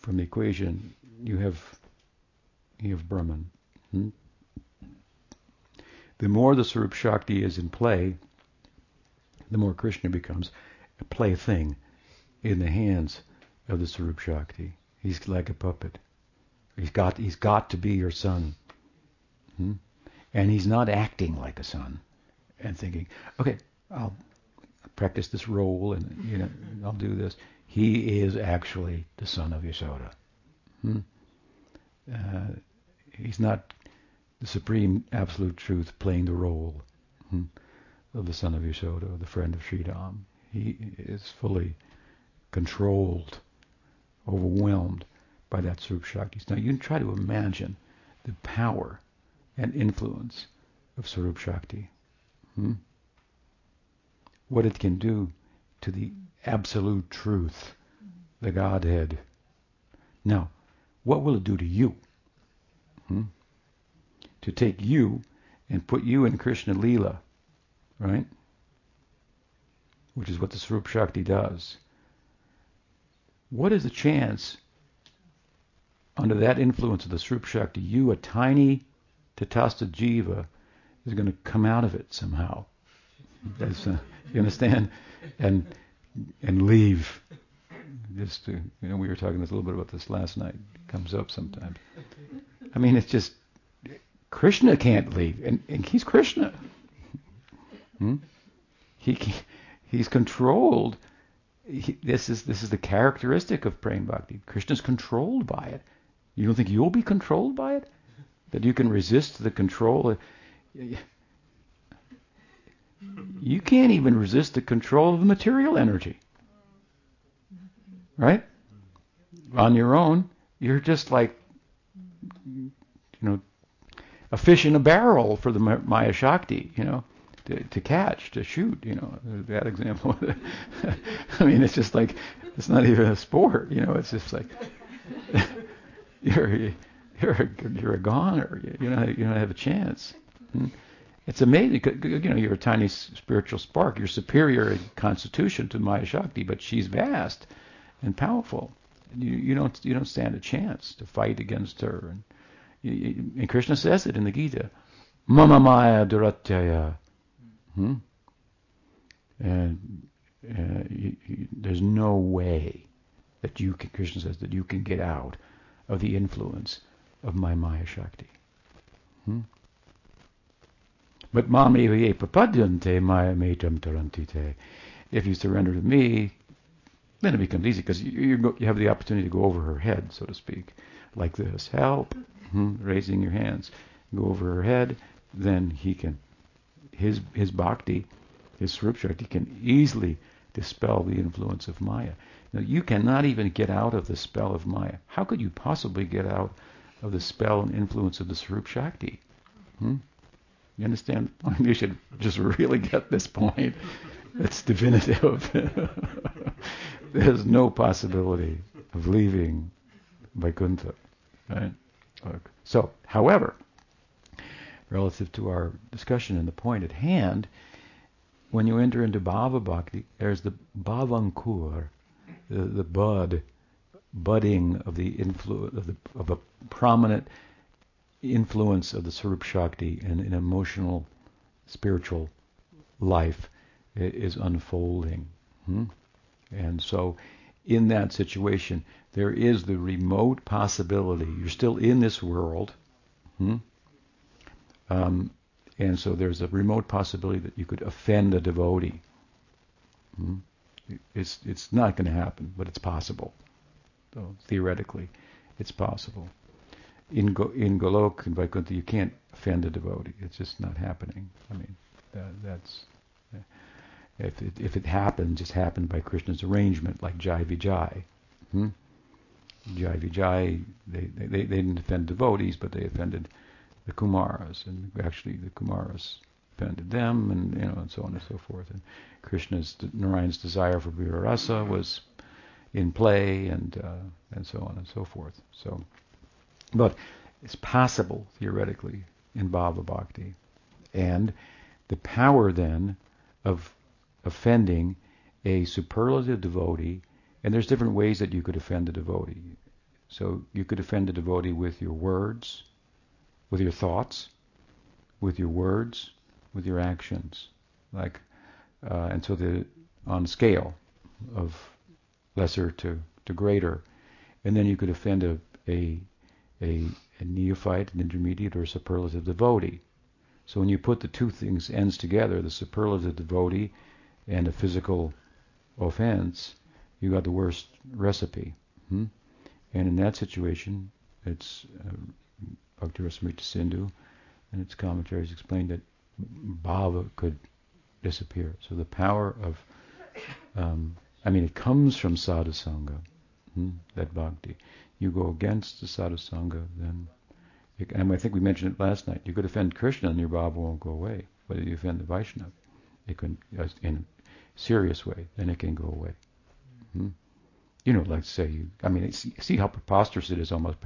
from the equation, you have you have Brahman. Hmm? The more the Swarup Shakti is in play, the more Krishna becomes a plaything in the hands of the Swarup Shakti. He's like a puppet. He's got he's got to be your son. Hmm? And he's not acting like a son and thinking, okay, I'll practice this role and you know I'll do this. He is actually the son of Yashoda. Hmm? Uh, he's not the supreme absolute truth playing the role hmm, of the son of Yashoda, the friend of Sridham. He is fully controlled, overwhelmed by that Swarup Shakti. Now you can try to imagine the power and influence of Swarup Shakti. Hmm? What it can do to the absolute truth, the Godhead. Now, what will it do to you? Hmm? To take you and put you in Krishna Lila, right? Which is what the Swarup Shakti does. What is the chance under that influence of the Swarup Shakti, you, a tiny Tatasta Jiva, is going to come out of it somehow. As, uh, you understand? And and leave. Just to, you know, we were talking a little bit about this last night. It comes up sometimes. I mean, it's just Krishna can't leave, and, and he's Krishna. Hmm? He he's controlled. He, this is this is the characteristic of prema bhakti. Krishna's controlled by it. You don't think you'll be controlled by it? That you can resist the control? You can't even resist the control of the material energy. Right? On your own, you're just like, you know, a fish in a barrel for the Maya Shakti, you know, to, to catch, to shoot, you know, that example. I mean, it's just like, it's not even a sport, you know, it's just like, you're you're a, you're a goner. You know you don't have a chance. Hmm? It's amazing. You know you're a tiny spiritual spark. You're superior in constitution to Maya Shakti, but she's vast and powerful. You, you don't you don't stand a chance to fight against her. And, and Krishna says it in the Gita, Mama Maya Duratyaya. Hmm? And uh, you, there's no way that you can, Krishna says, that you can get out of the influence of my Maya Shakti. Hmm? But mami prapadyante maya metam tarantite. If you surrender to me, then it becomes easy because you, you, have the opportunity to go over her head, so to speak, like this. Help, hmm, raising your hands. Go over her head, then he can, his his bhakti, his Swarup Shakti can easily dispel the influence of Maya. You cannot even get out of the spell of Maya. How could you possibly get out of the spell and influence of the Swarup Shakti? Hmm? You understand? you should just really get this point. It's definitive. There's no possibility of leaving Vaikuntha. Right? So, however, relative to our discussion and the point at hand, when you enter into Bhava Bhakti, there's the Bhavankur, the, the bud, budding of the influence of, of a prominent influence of the Swarup Shakti in an emotional, spiritual life is unfolding. Hmm? And so, in that situation, there is the remote possibility. You're still in this world. Hmm? Um, and so there's a remote possibility that you could offend a devotee. Hmm? It's, it's not going to happen, but it's possible. So theoretically, it's possible. In, Go, in Golok and Vaikuntha, you can't offend a devotee. It's just not happening. I mean, that, that's if it, if it happened, just happened by Krishna's arrangement, like Jai Vijay. Hmm? Jai Vijay, they, they, they didn't offend devotees, but they offended the Kumaras, and actually the Kumaras offended them, and you know, and so on and so forth. And Krishna's Narayan's desire for Rasa was in play, and uh, and so on and so forth. So, but it's possible theoretically in Bhava Bhakti, and the power then of offending a superlative devotee, and there's different ways that you could offend a devotee. So you could offend a devotee with your words, with your thoughts, with your words, with your actions, like, uh, and so the on scale of lesser to, to greater, and then you could offend a, a a, a neophyte, an intermediate, or a superlative devotee. So when you put the two things ends together, the superlative devotee and a physical offense, you got the worst recipe. Hmm? And in that situation, it's uh, Bhakti Rasamrita Sindhu and its commentaries explain that bhava could disappear. So the power of, um, I mean, it comes from sadhusanga, hmm, that bhakti. You go against the sadhusanga, then, it, and I think we mentioned it last night. You could offend Krishna and your bhava won't go away. Whether you offend the Vaishnava, it can, in a serious way, then it can go away. Hmm? You know, let's say you, I mean, see, see how preposterous it is almost.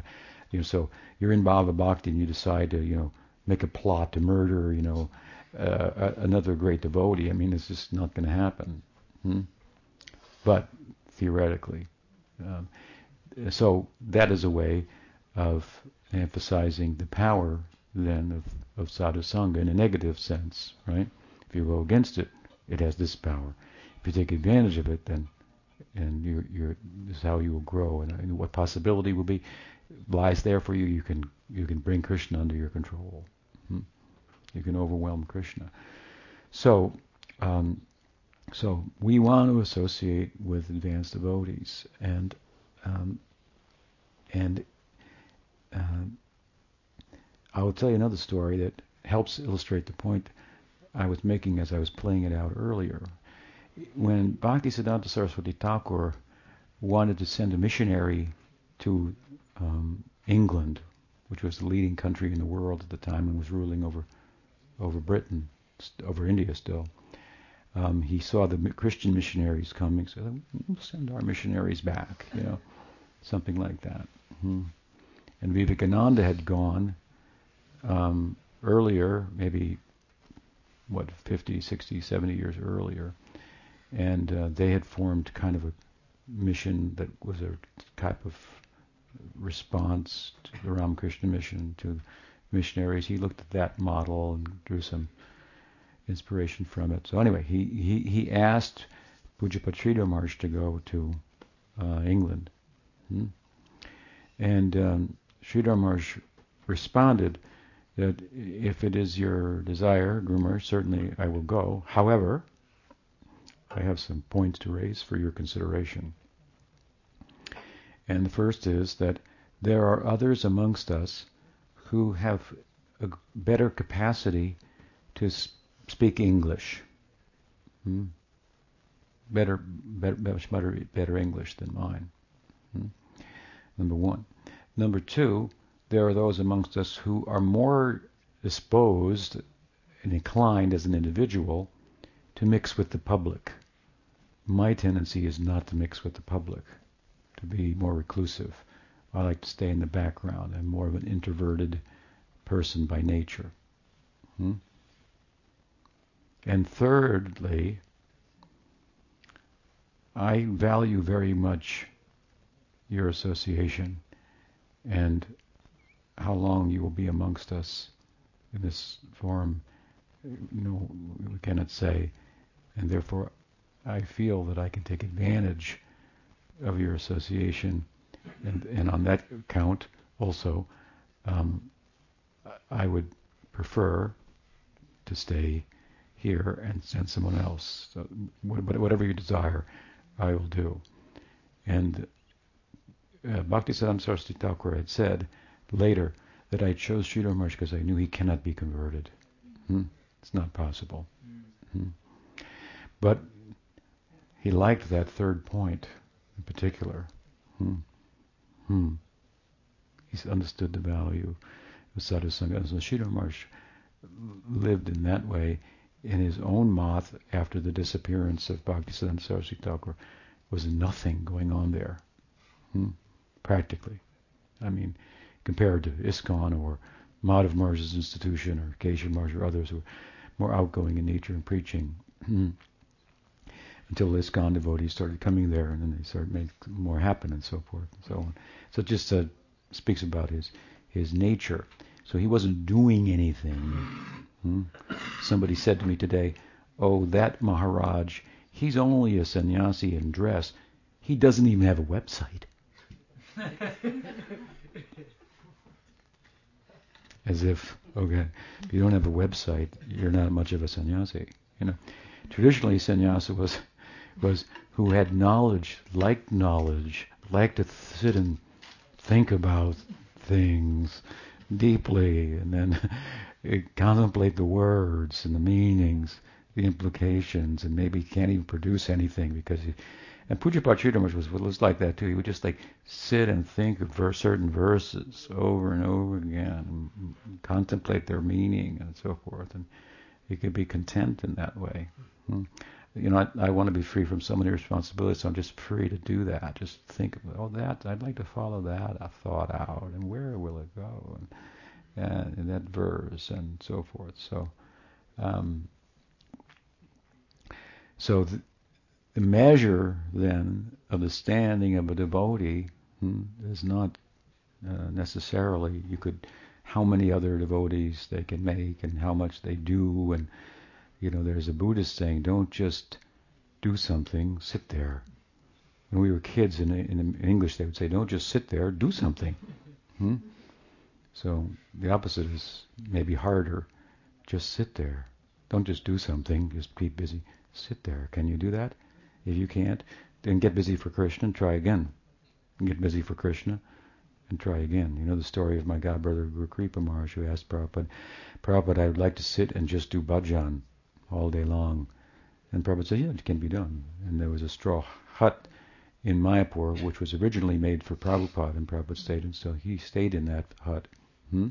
You know, so you're in Bhava Bhakti and you decide to, you know, make a plot to murder, you know, uh, another great devotee. I mean, it's just not going to happen. Hmm? But theoretically, um, so that is a way of emphasizing the power then of, of sadhu sangha in a negative sense, right? If you go against it, it has this power. If you take advantage of it, then and you're, you're, this is how you will grow, and, and what possibility will be lies there for you. You can you can bring Krishna under your control. Hmm? You can overwhelm Krishna. So, um, so we want to associate with advanced devotees, and um, and uh, I will tell you another story that helps illustrate the point I was making as I was playing it out earlier. When Bhaktisiddhanta Saraswati Thakur wanted to send a missionary to um, England, which was the leading country in the world at the time and was ruling over over Britain, over India still. Um, he saw the Christian missionaries coming, so we'll send our missionaries back, you know, something like that. Mm-hmm. And Vivekananda had gone um, earlier, maybe what 50, 60, 70 years earlier, and uh, they had formed kind of a mission that was a type of response to the Ramakrishna mission to missionaries. He looked at that model and drew some inspiration from it. So anyway, he he, he asked Pujyapad Sridhar Maharaj to go to uh, England. Hmm? And um, Sridhar Maharaj responded that if it is your desire, Guru certainly I will go. However, I have some points to raise for your consideration. And the first is that there are others amongst us who have a better capacity to speak English. Hmm? Better, better, much better, better English than mine. Hmm? Number one. Number two, there are those amongst us who are more disposed and inclined as an individual to mix with the public. My tendency is not to mix with the public to be more reclusive. I like to stay in the background. I'm more of an introverted person by nature. Hmm? And thirdly, I value very much your association and how long you will be amongst us in this forum. You know, we cannot say, and therefore I feel that I can take advantage of your association, and, and on that count also, um, I would prefer to stay here and send someone else. So whatever you desire, I will do. And uh, Bhaktisiddhanta Saraswati Thakur had said later that I chose Sridhar Maharaj because I knew he cannot be converted. Hmm? It's not possible. Hmm? But he liked that third point in particular. Hmm. Hmm. He understood the value of sadhusanga. So Sridhar Maharaj lived in that way in his own math after the disappearance of Bhaktisiddhanta Saraswati Thakur was nothing going on there. Hmm? Practically. I mean, compared to ISKCON or Madhav Maharaj's institution or Keshav Maharaj or others who were more outgoing in nature and preaching. Until ISKCON devotees started coming there and then they started making more happen and so forth and so on. So it just uh, speaks about his his nature. So he wasn't doing anything. Hmm? Somebody said to me today, "Oh, that Maharaj, he's only a sannyasi in dress. He doesn't even have a website." As if, okay, if you don't have a website, you're not much of a sannyasi. You know, traditionally sannyasa was was who had knowledge, liked knowledge, liked to sit and think about things deeply, and then contemplate the words and the meanings, the implications, and maybe can't even produce anything because he, and Sridhar was, was like that too. He would just like sit and think of certain verses over and over again, and contemplate their meaning and so forth, and he could be content in that way. Hmm. You know, I, I, want to be free from so many responsibilities, so I'm just free to do that. Just think oh, that I'd like to follow that I thought out, and where will it go? And, and, and that verse and so forth. So, um, so the, the, measure then of the standing of a devotee hmm, is not uh, necessarily you could how many other devotees they can make and how much they do and you know there's a Buddhist saying don't just do something sit there when we were kids in, in English they would say don't just sit there do something hmm? So the opposite is maybe harder. Just sit there. Don't just do something. Just be busy. Sit there. Can you do that? If you can't, then get busy for Krishna and try again. Get busy for Krishna and try again. You know the story of my godbrother Guru Kripa Maharaj who asked Prabhupada, Prabhupada, I would like to sit and just do bhajan all day long. And Prabhupada said, yeah, it can be done. And there was a straw hut in Mayapur, which was originally made for Prabhupada, and Prabhupada stayed, and so he stayed in that hut. Hmm?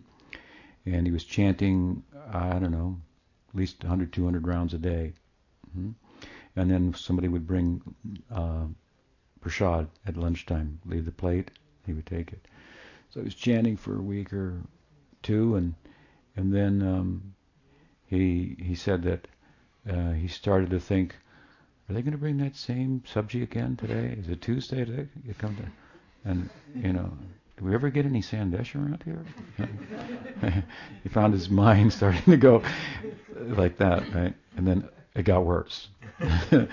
And he was chanting, I don't know, at least 100, 200 rounds a day. Hmm? And then somebody would bring uh, prasad at lunchtime, leave the plate, he would take it. So he was chanting for a week or two, and and then um, he he said that uh, he started to think, are they going to bring that same subject again today? Is it Tuesday today? You come to, and you know, do we ever get any Sandesh around here? he found his mind starting to go like that, right? And then it got worse. and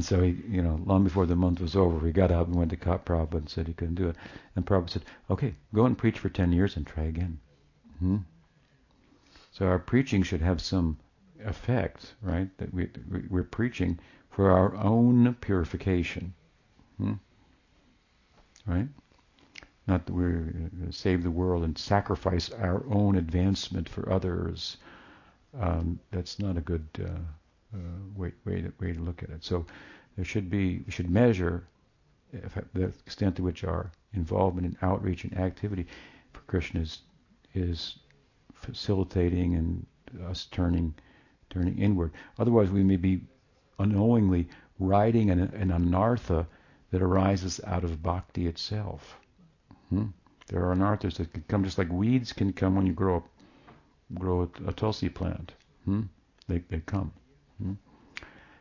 so he, you know, long before the month was over, he got up and went to Prabhupada and said he couldn't do it. And Prabhupada said, okay, go and preach for 10 years and try again. Hmm? So our preaching should have some effect, right? That we, we're preaching for our own purification. Hmm? Right? Not that we're going to save the world and sacrifice our own advancement for others. Um, that's not a good uh, uh, way, way, to, way to look at it. So there should be, we should measure the extent to which our involvement in outreach and activity for Krishna is, is facilitating and us turning turning inward. Otherwise, we may be unknowingly riding an, an anartha that arises out of bhakti itself. Hmm? There are anarthas that can come just like weeds can come when you grow grow a, a tulsi plant. Hmm? They, they come. Hmm?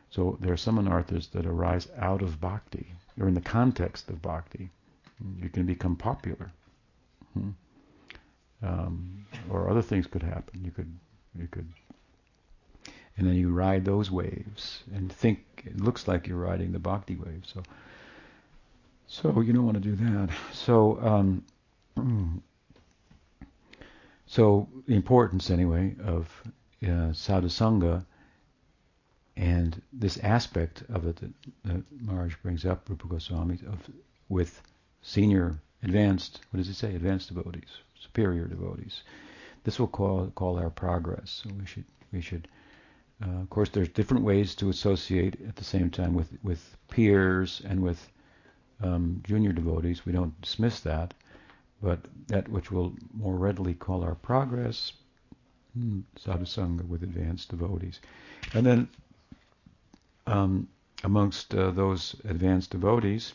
So there are some anarthas that arise out of bhakti, or in the context of bhakti. You can become popular. Hmm? Um, or other things could happen. You could, you could, and then you ride those waves and think it looks like you're riding the bhakti wave. So, so you don't want to do that. So, um, so the importance anyway of uh, sadhusanga and this aspect of it that, that Maharaj brings up, Rupa Goswami, of with senior, advanced, what does he say? Advanced devotees, superior devotees. This will call call our progress. So we should we should. Uh, of course, there's different ways to associate at the same time with with peers and with um, junior devotees. We don't dismiss that, but that which we'll more readily call our progress, hmm, sadhusanga with advanced devotees, and then um, amongst uh, those advanced devotees,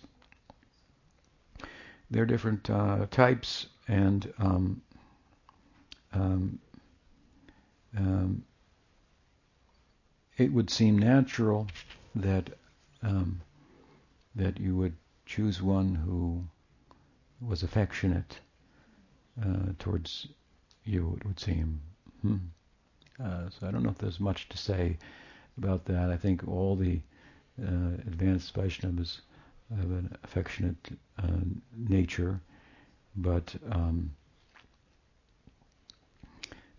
there are different uh, types, and um, um, um, it would seem natural that um, that you would choose one who was affectionate uh, towards you. It would seem. Hmm. Uh, so I don't know if there's much to say about that. I think all the uh, advanced Vaishnavas have an affectionate uh, nature, but um,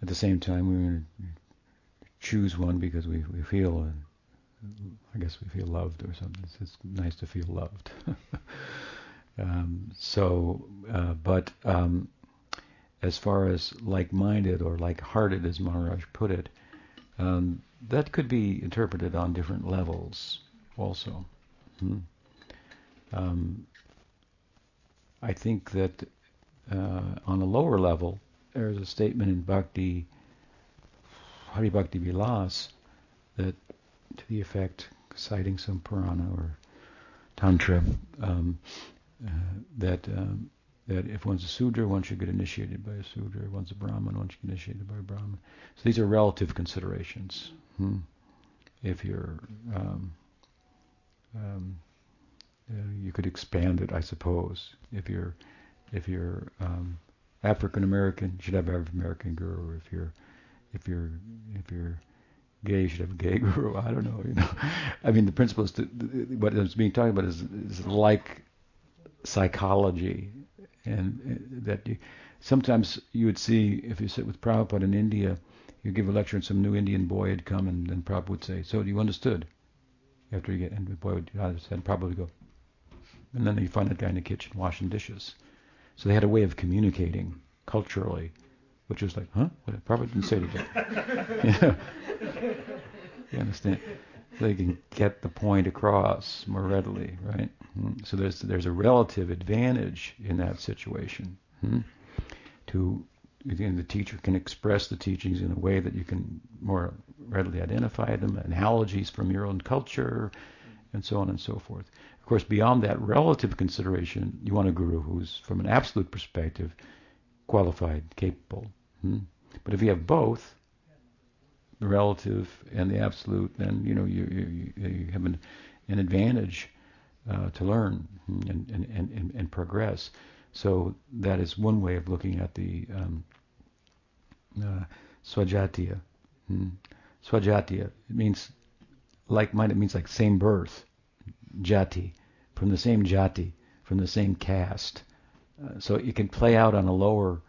at the same time, to choose one because we, we feel, I guess we feel loved or something. It's, it's nice to feel loved. um, so, uh, but um, as far as like-minded or like-hearted, as Maharaj put it, um, that could be interpreted on different levels also. Hmm. Um, I think that uh, on a lower level, there's a statement in Bhakti, Hari Bhakti Vilas, that to the effect, citing some Purana or Tantra, um, uh, that um, that if one's a Sudra, one should get initiated by a Sudra. If one's a Brahmin, one should get initiated by a Brahmin. So these are relative considerations. Hmm. If you're, um, um, uh, you could expand it, I suppose. If you're, if you're um, African American, you should have African American guru. If you're, if you're, if you're gay, you should have a gay guru. I don't know. You know, I mean, the principle is to, what is being talked about is, is like psychology and uh, that you, sometimes you would see if you sit with Prabhupada in India, you give a lecture and some new Indian boy had come and then Prabhupada would say, so you understood? After you get, and the boy would and probably go, and then you find that guy in the kitchen washing dishes. So they had a way of communicating culturally, which was like, huh? What Prabhupada didn't say that. yeah. You understand? they can get the point across more readily, right? Hmm. So there's there's a relative advantage in that situation. Hmm? To again, the teacher can express the teachings in a way that you can more readily identify them, analogies from your own culture, and so on and so forth. Of course, beyond that relative consideration, you want a guru who's, from an absolute perspective, qualified, capable. Hmm? But if you have both, the relative and the absolute, then you know you you, you have an, an advantage uh, to learn and, and, and, and progress. So that is one way of looking at the um, uh, swajatiya. Hmm. Swajatiya it means like minded. It means like same birth, jati, from the same jati, from the same caste. Uh, so it can play out on a lower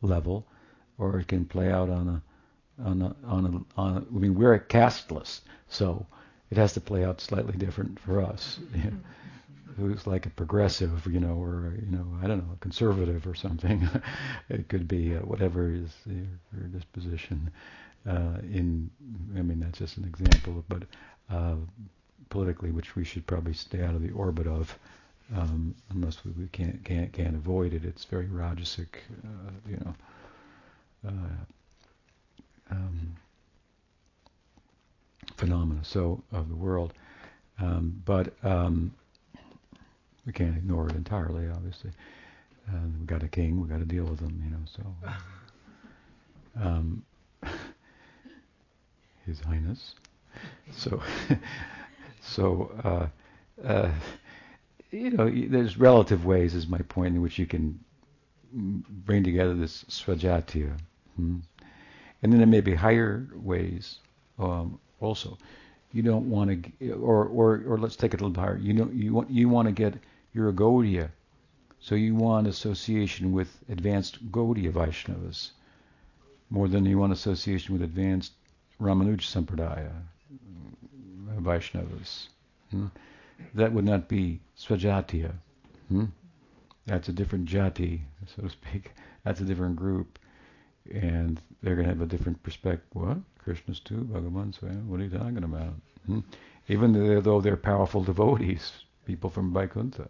level, or it can play out on a on a, on a, on a, I mean, we're a casteless, so it has to play out slightly different for us. Who's like a progressive, you know, or you know, I don't know, a conservative or something. it could be uh, whatever is your, your disposition. Uh, in, I mean, that's just an example, but uh, politically, which we should probably stay out of the orbit of, um, unless we, we, can't can't can't avoid it. It's very rajasic, uh, you know. Uh, um, phenomena so of the world, um, but um, we can't ignore it entirely. Obviously, uh, we've got a king, we've got to deal with him You know, so. Um, His Highness. So, so uh, uh, you know, there's relative ways, is my point, in which you can bring together this svajatiya. Hmm? And then there may be higher ways um, also. You don't want to, or, or, or let's take it a little higher. You know, you want you want to get your Gaudiya, so you want association with advanced Gaudiya Vaishnavas more than you want association with advanced Ramanuja Sampradaya Vaishnavas. Hmm? That would not be Svajatiya. Hmm? That's a different jati, so to speak. That's a different group. And they're going to have a different perspective. What? Krishna's too? Bhagavan's What are you talking about? Hmm? Even though they're powerful devotees, people from Vaikuntha.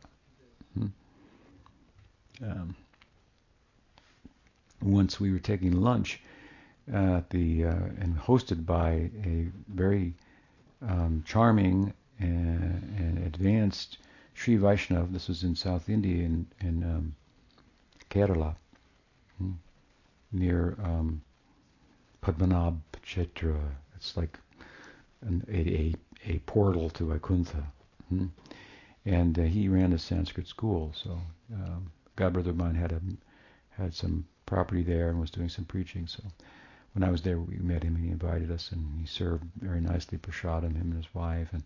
Hmm? Um, once we were taking lunch at the uh, and hosted by a very um, charming and, and, advanced Sri Vaishnav. This was in South India in, in um, Kerala, hmm, near um, Padmanabh. It's like an, a, a, a portal to Vaikuntha. Hmm. And uh, he ran a Sanskrit school, so um, godbrother of mine had a had some property there and was doing some preaching. So when I was there, we met him and he invited us, and he served very nicely prashadam, him and his wife, and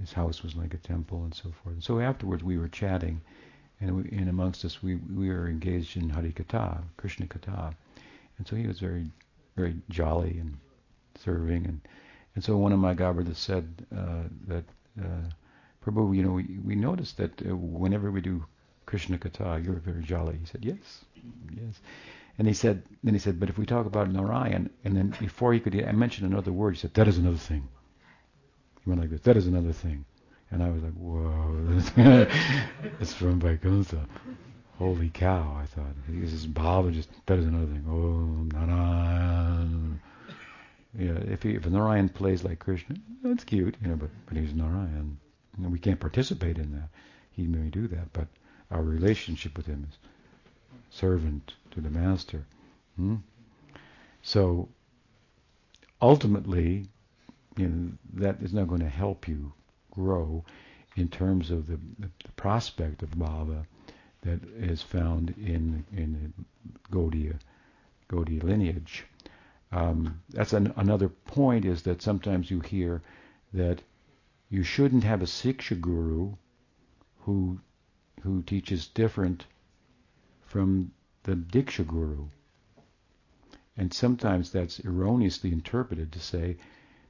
his house was like a temple and so forth. And so afterwards, we were chatting, and, we, and amongst us, we we were engaged in Hari Katha, Krishna Katha, and so he was very very jolly and serving, and and so one of my godbrothers said uh, that. Uh, Prabhu, you know, we, we noticed that uh, whenever we do Krishna Katha, you're very jolly. He said, yes, yes. And he said, then he said, but if we talk about Narayan, and then before he could, I mentioned another word. He said, that is another thing. Went like this, that is another thing. And I was like, whoa, it's from Vaikuntha. Holy cow, I thought. This is Bhava just, that is another thing. Oh, Narayan. Yeah, if, he, if Narayan plays like Krishna, that's cute, you know, but, but he's Narayan. And we can't participate in that. He may do that, but our relationship with him is servant to the master. Hmm? So ultimately, you know, that is not going to help you grow in terms of the, the, prospect of bhava that is found in in the Gaudiya Gaudiya lineage. Um, that's an, another point is that sometimes you hear that you shouldn't have a siksha guru who who teaches different from the Diksha Guru. And sometimes that's erroneously interpreted to say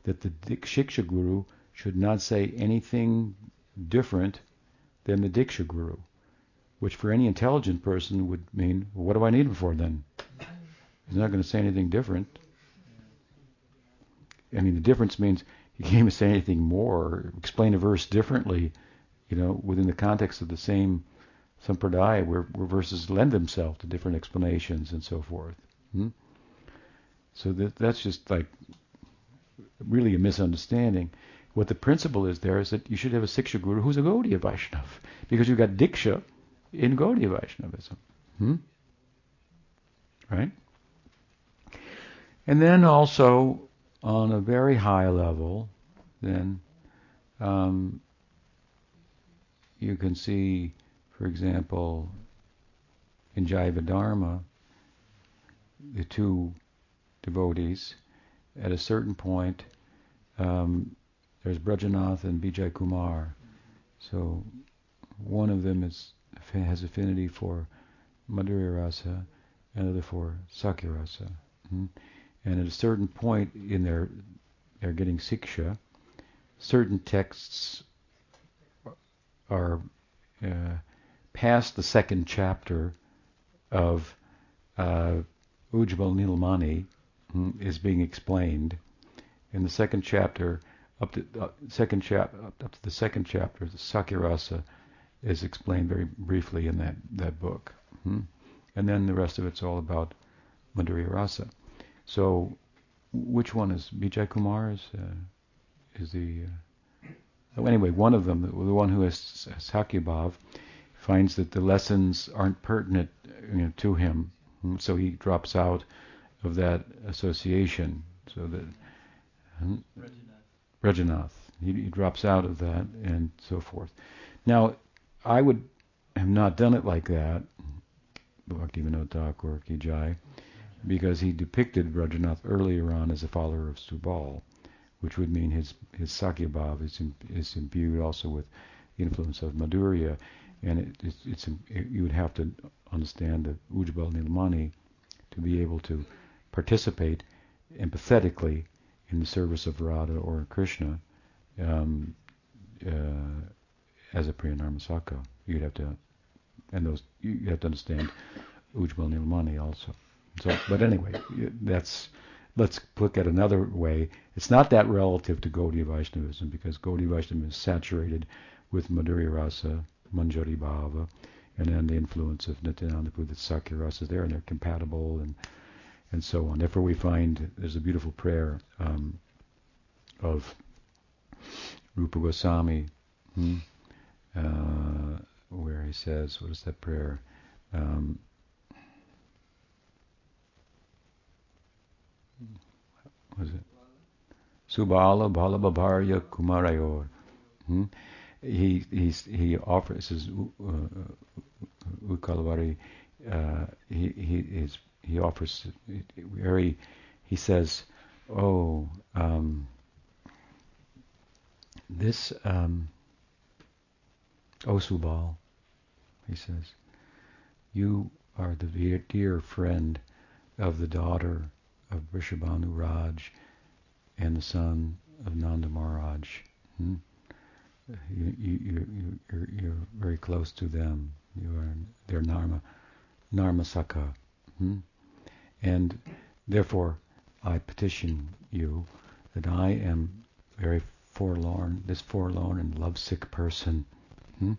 that the Diksha Guru should not say anything different than the Diksha Guru, which for any intelligent person would mean, well, what do I need him for then? He's not going to say anything different. I mean, the difference means he can't say anything more, explain a verse differently, you know, within the context of the same sampradaya where, where verses lend themselves to different explanations and so forth. Hmm? So that, that's just like really a misunderstanding. What the principle is there is that you should have a Siksha Guru who's a Gaudiya because you've got Diksha in Gaudiya Vaishnavism. Hmm? Right? And then also, on a very high level, then um, you can see for example, in Jaiva Dharma, the two devotees, at a certain point, um, there's Brajanath and Vijay Kumar. So one of them is has affinity for Madhurya Rasa, another for Sakya Rasa. Mm-hmm. And at a certain point in their they're getting siksha, certain texts are uh, past the second chapter of uh, Ujjval Nilmani is being explained. In the second chapter, up to uh, second chap up to the second chapter, the Sakyarasa is explained very briefly in that that book, hmm? and then the rest of it's all about Madhurya Rasa. So, which one is Vijay Kumar? Is uh, is the uh, anyway one of them, the, one who has Sakyabhav, finds that the lessons aren't pertinent you know, to him, so he drops out of that association. So that Hmm? Brajanath. He, he drops out of that and so forth. Now, I would have not done it like that, Thakur because he depicted Brajanath earlier on as a follower of Subal, which would mean his his Sakyabhav is, is imbued also with influence of Madhurya, and it, it's, it's it, you would have to understand the Ujjval Nilmani to be able to participate empathetically in the service of Radha or Krishna um, uh, as a Priyanarmasaka. You'd have to, and those you have to understand Ujjval Nilmani also. So, but anyway, that's let's look at another way. It's not that relative to Gaudiya Vaishnavism because Gaudiya Vaishnavism is saturated with Madhurya Rasa, Manjari Bhava, and then the influence of Nityananda Buddha Sakhya Rasa is there, and they're compatible and and so on. Therefore, we find there's a beautiful prayer um, of Rupa Goswami, hmm, uh, where he says, what is that prayer? Um, was it? Subala Balabhabharya Kumarayor. Hmm? He he's, he offers his uh, Ukalavari. Uh, he he is he offers very. He says, "Oh, um, this um, O Subal," he says, "you are the dear, dear friend of the daughter of Vrishabhanu Raj and the son of Nanda Maharaj. Hmm? You, you, you, you're, you're, very close to them. You are their Narma, Narmasaka. Hmm? And therefore, I petition you that I am very forlorn, this forlorn and lovesick person hmm?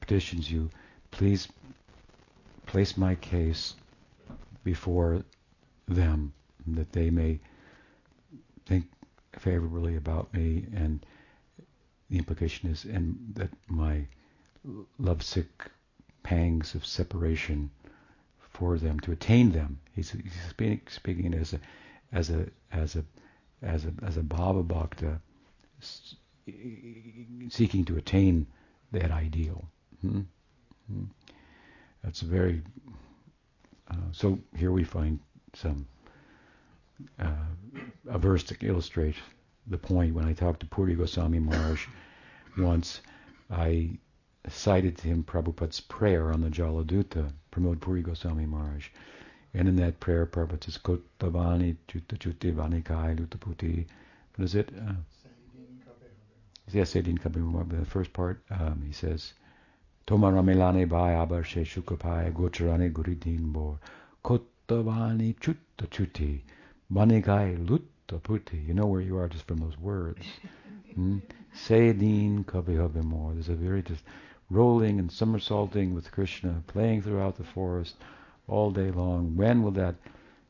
petitions you, please place my case before them, that they may think favorably about me, and the implication is, and that my lovesick pangs of separation for them to attain them. He's, he's speaking, speaking as a as a as a as a as a bhakta seeking to attain that ideal. Hmm? Hmm? That's very. Uh, so here we find some uh, a verse to illustrate the point. When I talked to Puri Goswami Maharaj once, I cited to him Prabhupada's prayer on the Jaladuta, Pramod Puri Goswami Maharaj. And in that prayer, Prabhupada says, Kotavani Chutti Vanikai Lutaputi. What is it? Uh, yes, Sedin Kabir, the first part, um, he says, Toma Ramelane Bhai Abar She Shukapai Gocharane Guridin Bor Kotavani Chutta Chutti Vanikai Lutaputi. You know where you are just from those words. Hmm? Sedin Kabir There's a very just rolling and somersaulting with Krishna, playing throughout the forest all day long. When will that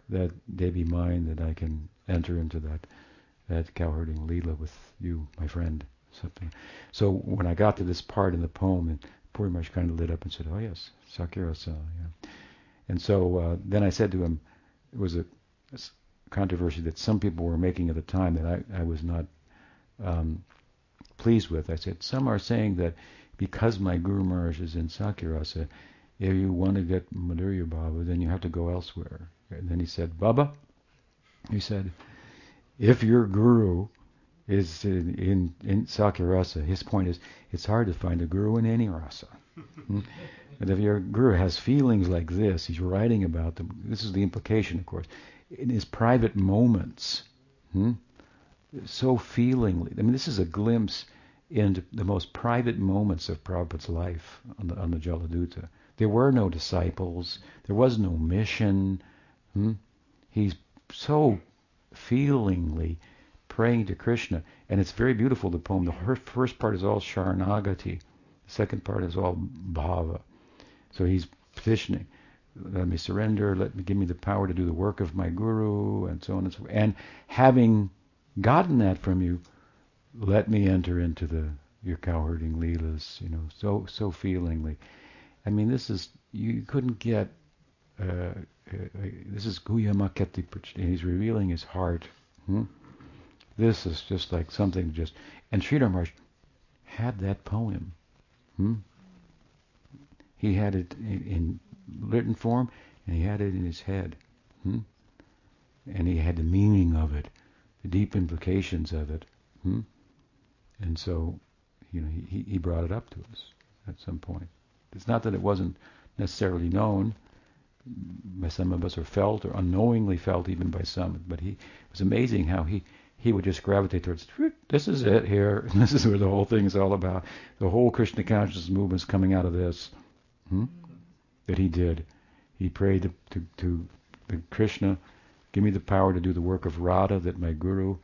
that day be mine that I can enter into that that cowherding leela with you, my friend? Something. So when I got to this part in the poem, and Puri Maharaj kind of lit up and said, "Oh yes, Sakhyarasa." Yeah. And so uh, then I said to him, it was a, a, controversy that some people were making at the time that I, I was not um, pleased with. I said, some are saying that because my Guru Maharaj is in Sakhyarasa, if you want to get Madhurya Bhava, then you have to go elsewhere. And then he said, Baba, he said, if your Guru is in, in, in Sakirasa, his point is, it's hard to find a Guru in any rasa. Hmm? But if your Guru has feelings like this, he's writing about them, this is the implication, of course, in his private moments, hmm? so feelingly. I mean, this is a glimpse into the most private moments of Prabhupada's life on the, on the Jaladuta. There were no disciples. There was no mission. Hmm? He's so feelingly praying to Krishna. And it's very beautiful, the poem. The first part is all Sharanagati. The second part is all Bhava. So he's petitioning. Let me surrender. Let me give me the power to do the work of my guru, and so on and so forth. And having gotten that from you, let me enter into the your cowherding leelas, you know, so so feelingly. I mean, this is you couldn't get. Uh, uh, this is guhyam akhyati. He's revealing his heart. Hmm? This is just like something just. And Sridhar Maharaj had that poem. Hmm? He had it in, in, written form, and he had it in his head. Hmm? And he had the meaning of it, the deep implications of it. And so, you know, he, he brought it up to us at some point. It's not that it wasn't necessarily known by some of us or felt or unknowingly felt even by some, but he it was amazing how he he would just gravitate towards this is it here, this is where the whole thing is all about. The whole Krishna consciousness movement is coming out of this. Hmm? That he did. He prayed to, to, to Krishna, give me the power to do the work of Radha that my guru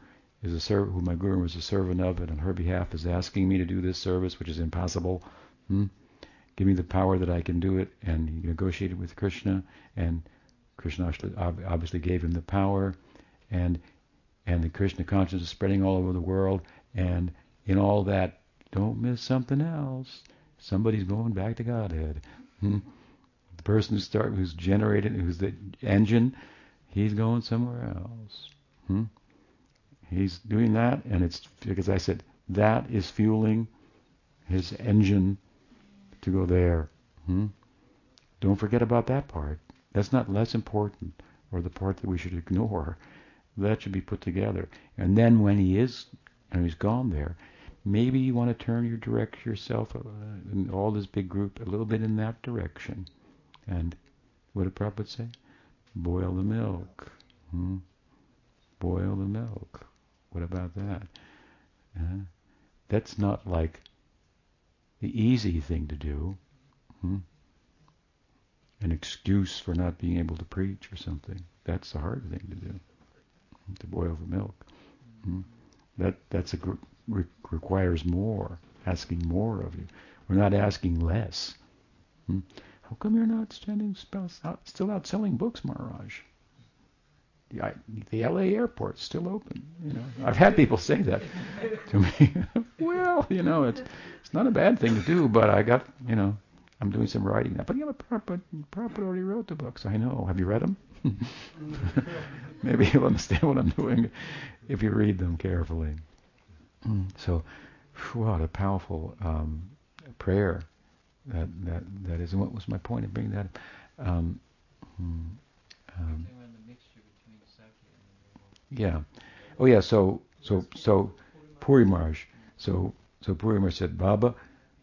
is a serv- who my guru was a servant of, and on her behalf is asking me to do this service, which is impossible. Hmm? Give me the power that I can do it. And he negotiated with Krishna, and Krishna obviously gave him the power, and and the Krishna consciousness is spreading all over the world. And in all that, don't miss something else. Somebody's going back to Godhead. Hmm? The person who start, who's generated, who's the engine, he's going somewhere else. Hmm? He's doing that, and it's because I said that is fueling his engine to go there. Hmm? Don't forget about that part. That's not less important, or the part that we should ignore. That should be put together. And then when he is, and he's gone there, maybe you want to turn your direct yourself, uh, all this big group, a little bit in that direction. And what did Prabhupada say? Boil the milk. Hmm? Boil the milk. What about that? Uh, that's not like the easy thing to do. Hmm? An excuse for not being able to preach or something. That's the hard thing to do to boil the milk. Mm. That that's a re- requires more, asking more of you. We're not asking less. Mm. How come you're not standing still out selling books, Maharaj? I, the LA airport's still open. You know, I've had people say that to me. well, you know, it's it's not a bad thing to do, but I got, you know, I'm doing some writing now. But Prabhupada, Prabhupada already wrote the books. I know. Have you read them? Maybe you'll understand what I'm doing if you read them carefully. So, what a powerful um, prayer that that that is. And what was my point of bringing that? Um, hmm, um, yeah. Oh yeah. So so so Puri. So so Puri said, Baba,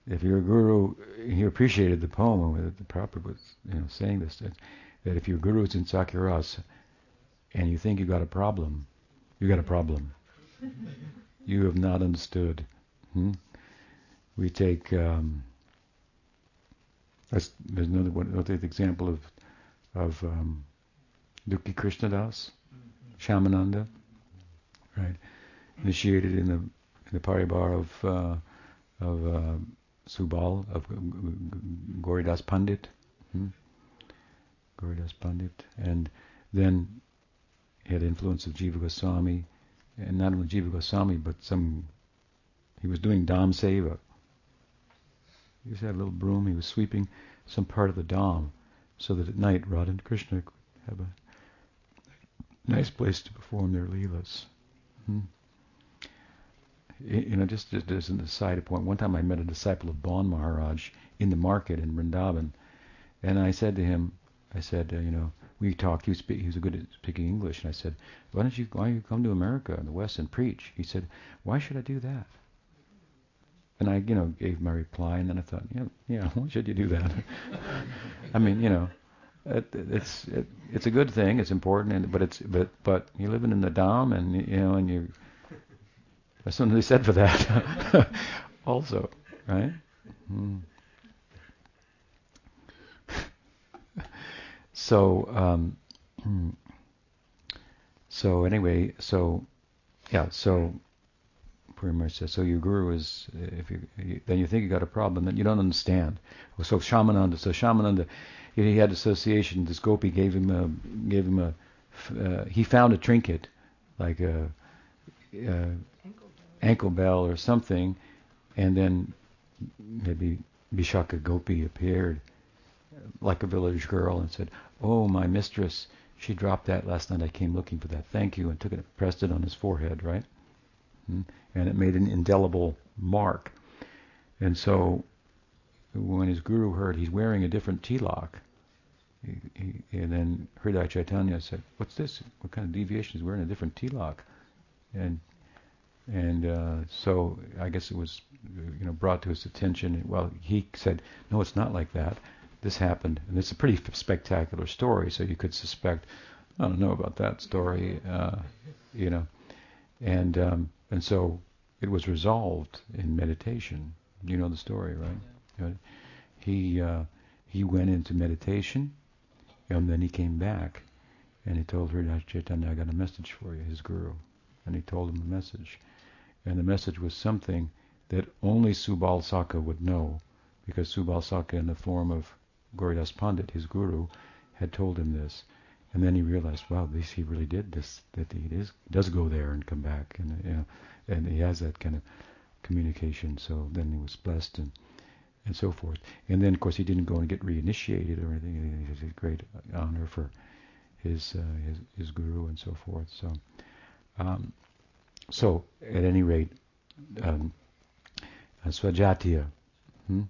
if your guru, he appreciated the poem the Prabhupada was you know saying this that if your guru is in Sakhyarasa and you think you got a problem, you got a problem. you have not understood. Hmm? We take um, there's another one, another example of of um, Dukhi Krishnadas, Shyamananda, right? Initiated in the in the paribar of uh, of uh, Subal of Gauridas Pandit. Hmm? Pandit, and then he had influence of Jiva Goswami, and not only Jiva Goswami, but some. He was doing Dham Seva. He just had a little broom. He was sweeping some part of the Dham, so that at night Radha and Krishna could have a nice place to perform their leelas. Hmm. You know, just, just as an aside point, one time I met a disciple of Bon Maharaj in the market in Vrindavan, and I said to him, I said, uh, you know, we talked. He was, he was good at speaking English, and I said, why don't you why don't you come to America in the West and preach? He said, why should I do that? And I, you know, gave my reply, and then I thought, yeah, yeah, why should you do that? I mean, you know, it, it's it, it's a good thing. It's important, and but it's but but you're living in the Dham, and you know, and you. There's something to be said for that, also, right? Hmm. So, um, hmm. so anyway, so yeah, so pretty much says, so your guru is, if you, then you think you got a problem, that you don't understand. So Shyamananda, so Shyamananda, he had association. This gopi gave him a, gave him a, uh, he found a trinket, like a, a ankle bell or something, and then maybe Vishakha Gopi appeared like a village girl and said, "Oh, my mistress, she dropped that last night. I came looking for that. Thank you, and took it, pressed it on his forehead, right? Hmm? And it made an indelible mark. And so, when his guru heard he's wearing a different tilak, he, and then Hridaya Chaitanya said, "What's this? What kind of deviation? is wearing a different tilak." And and uh, so I guess it was, you know, brought to his attention. Well, he said, "No, it's not like that. This happened, and it's a pretty spectacular story. So you could suspect, I don't know about that story, uh, you know." And um, and so it was resolved in meditation. You know the story, right? He uh, he went into meditation, and then he came back, and he told Hridaya Chaitanya, "I got a message for you," his guru, and he told him the message and the message was something that only Subal Sakha would know, because Subal Sakha, in the form of Gauridas Pandit, his guru, had told him this. And then he realized, wow, this he really did this. That he is, does go there and come back, and you know, and he has that kind of communication. So then he was blessed and and so forth. And then, of course, he didn't go and get reinitiated or anything. It was a great honor for his uh, his, his guru and so forth. So. Um, so, at any rate, um, uh, swajatiya. Hmm?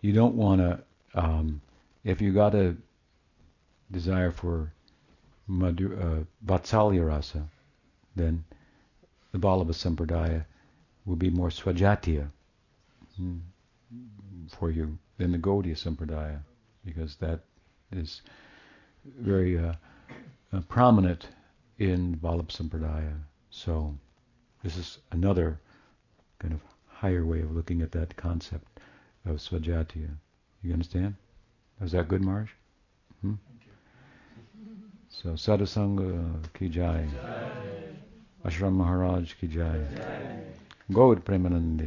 You don't want to, um, if you got a desire for madhu, uh, vatsalya rasa, then the Vallabha Sampradaya will be more swajatiya hmm, for you than the Gaudiya Sampradaya, because that is very uh, uh, prominent in Vallabha Sampradaya. So, this is another kind of higher way of looking at that concept of swajatiya. You understand? Is that good, Marsh? Hmm? So Sadhusanga ki jai. Ashram Maharaj ki jai. Gaud Premanande.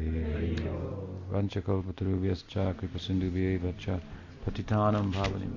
Vanchakalpatarubhyascha kripasindubhyeva cha patitanam bhavanim.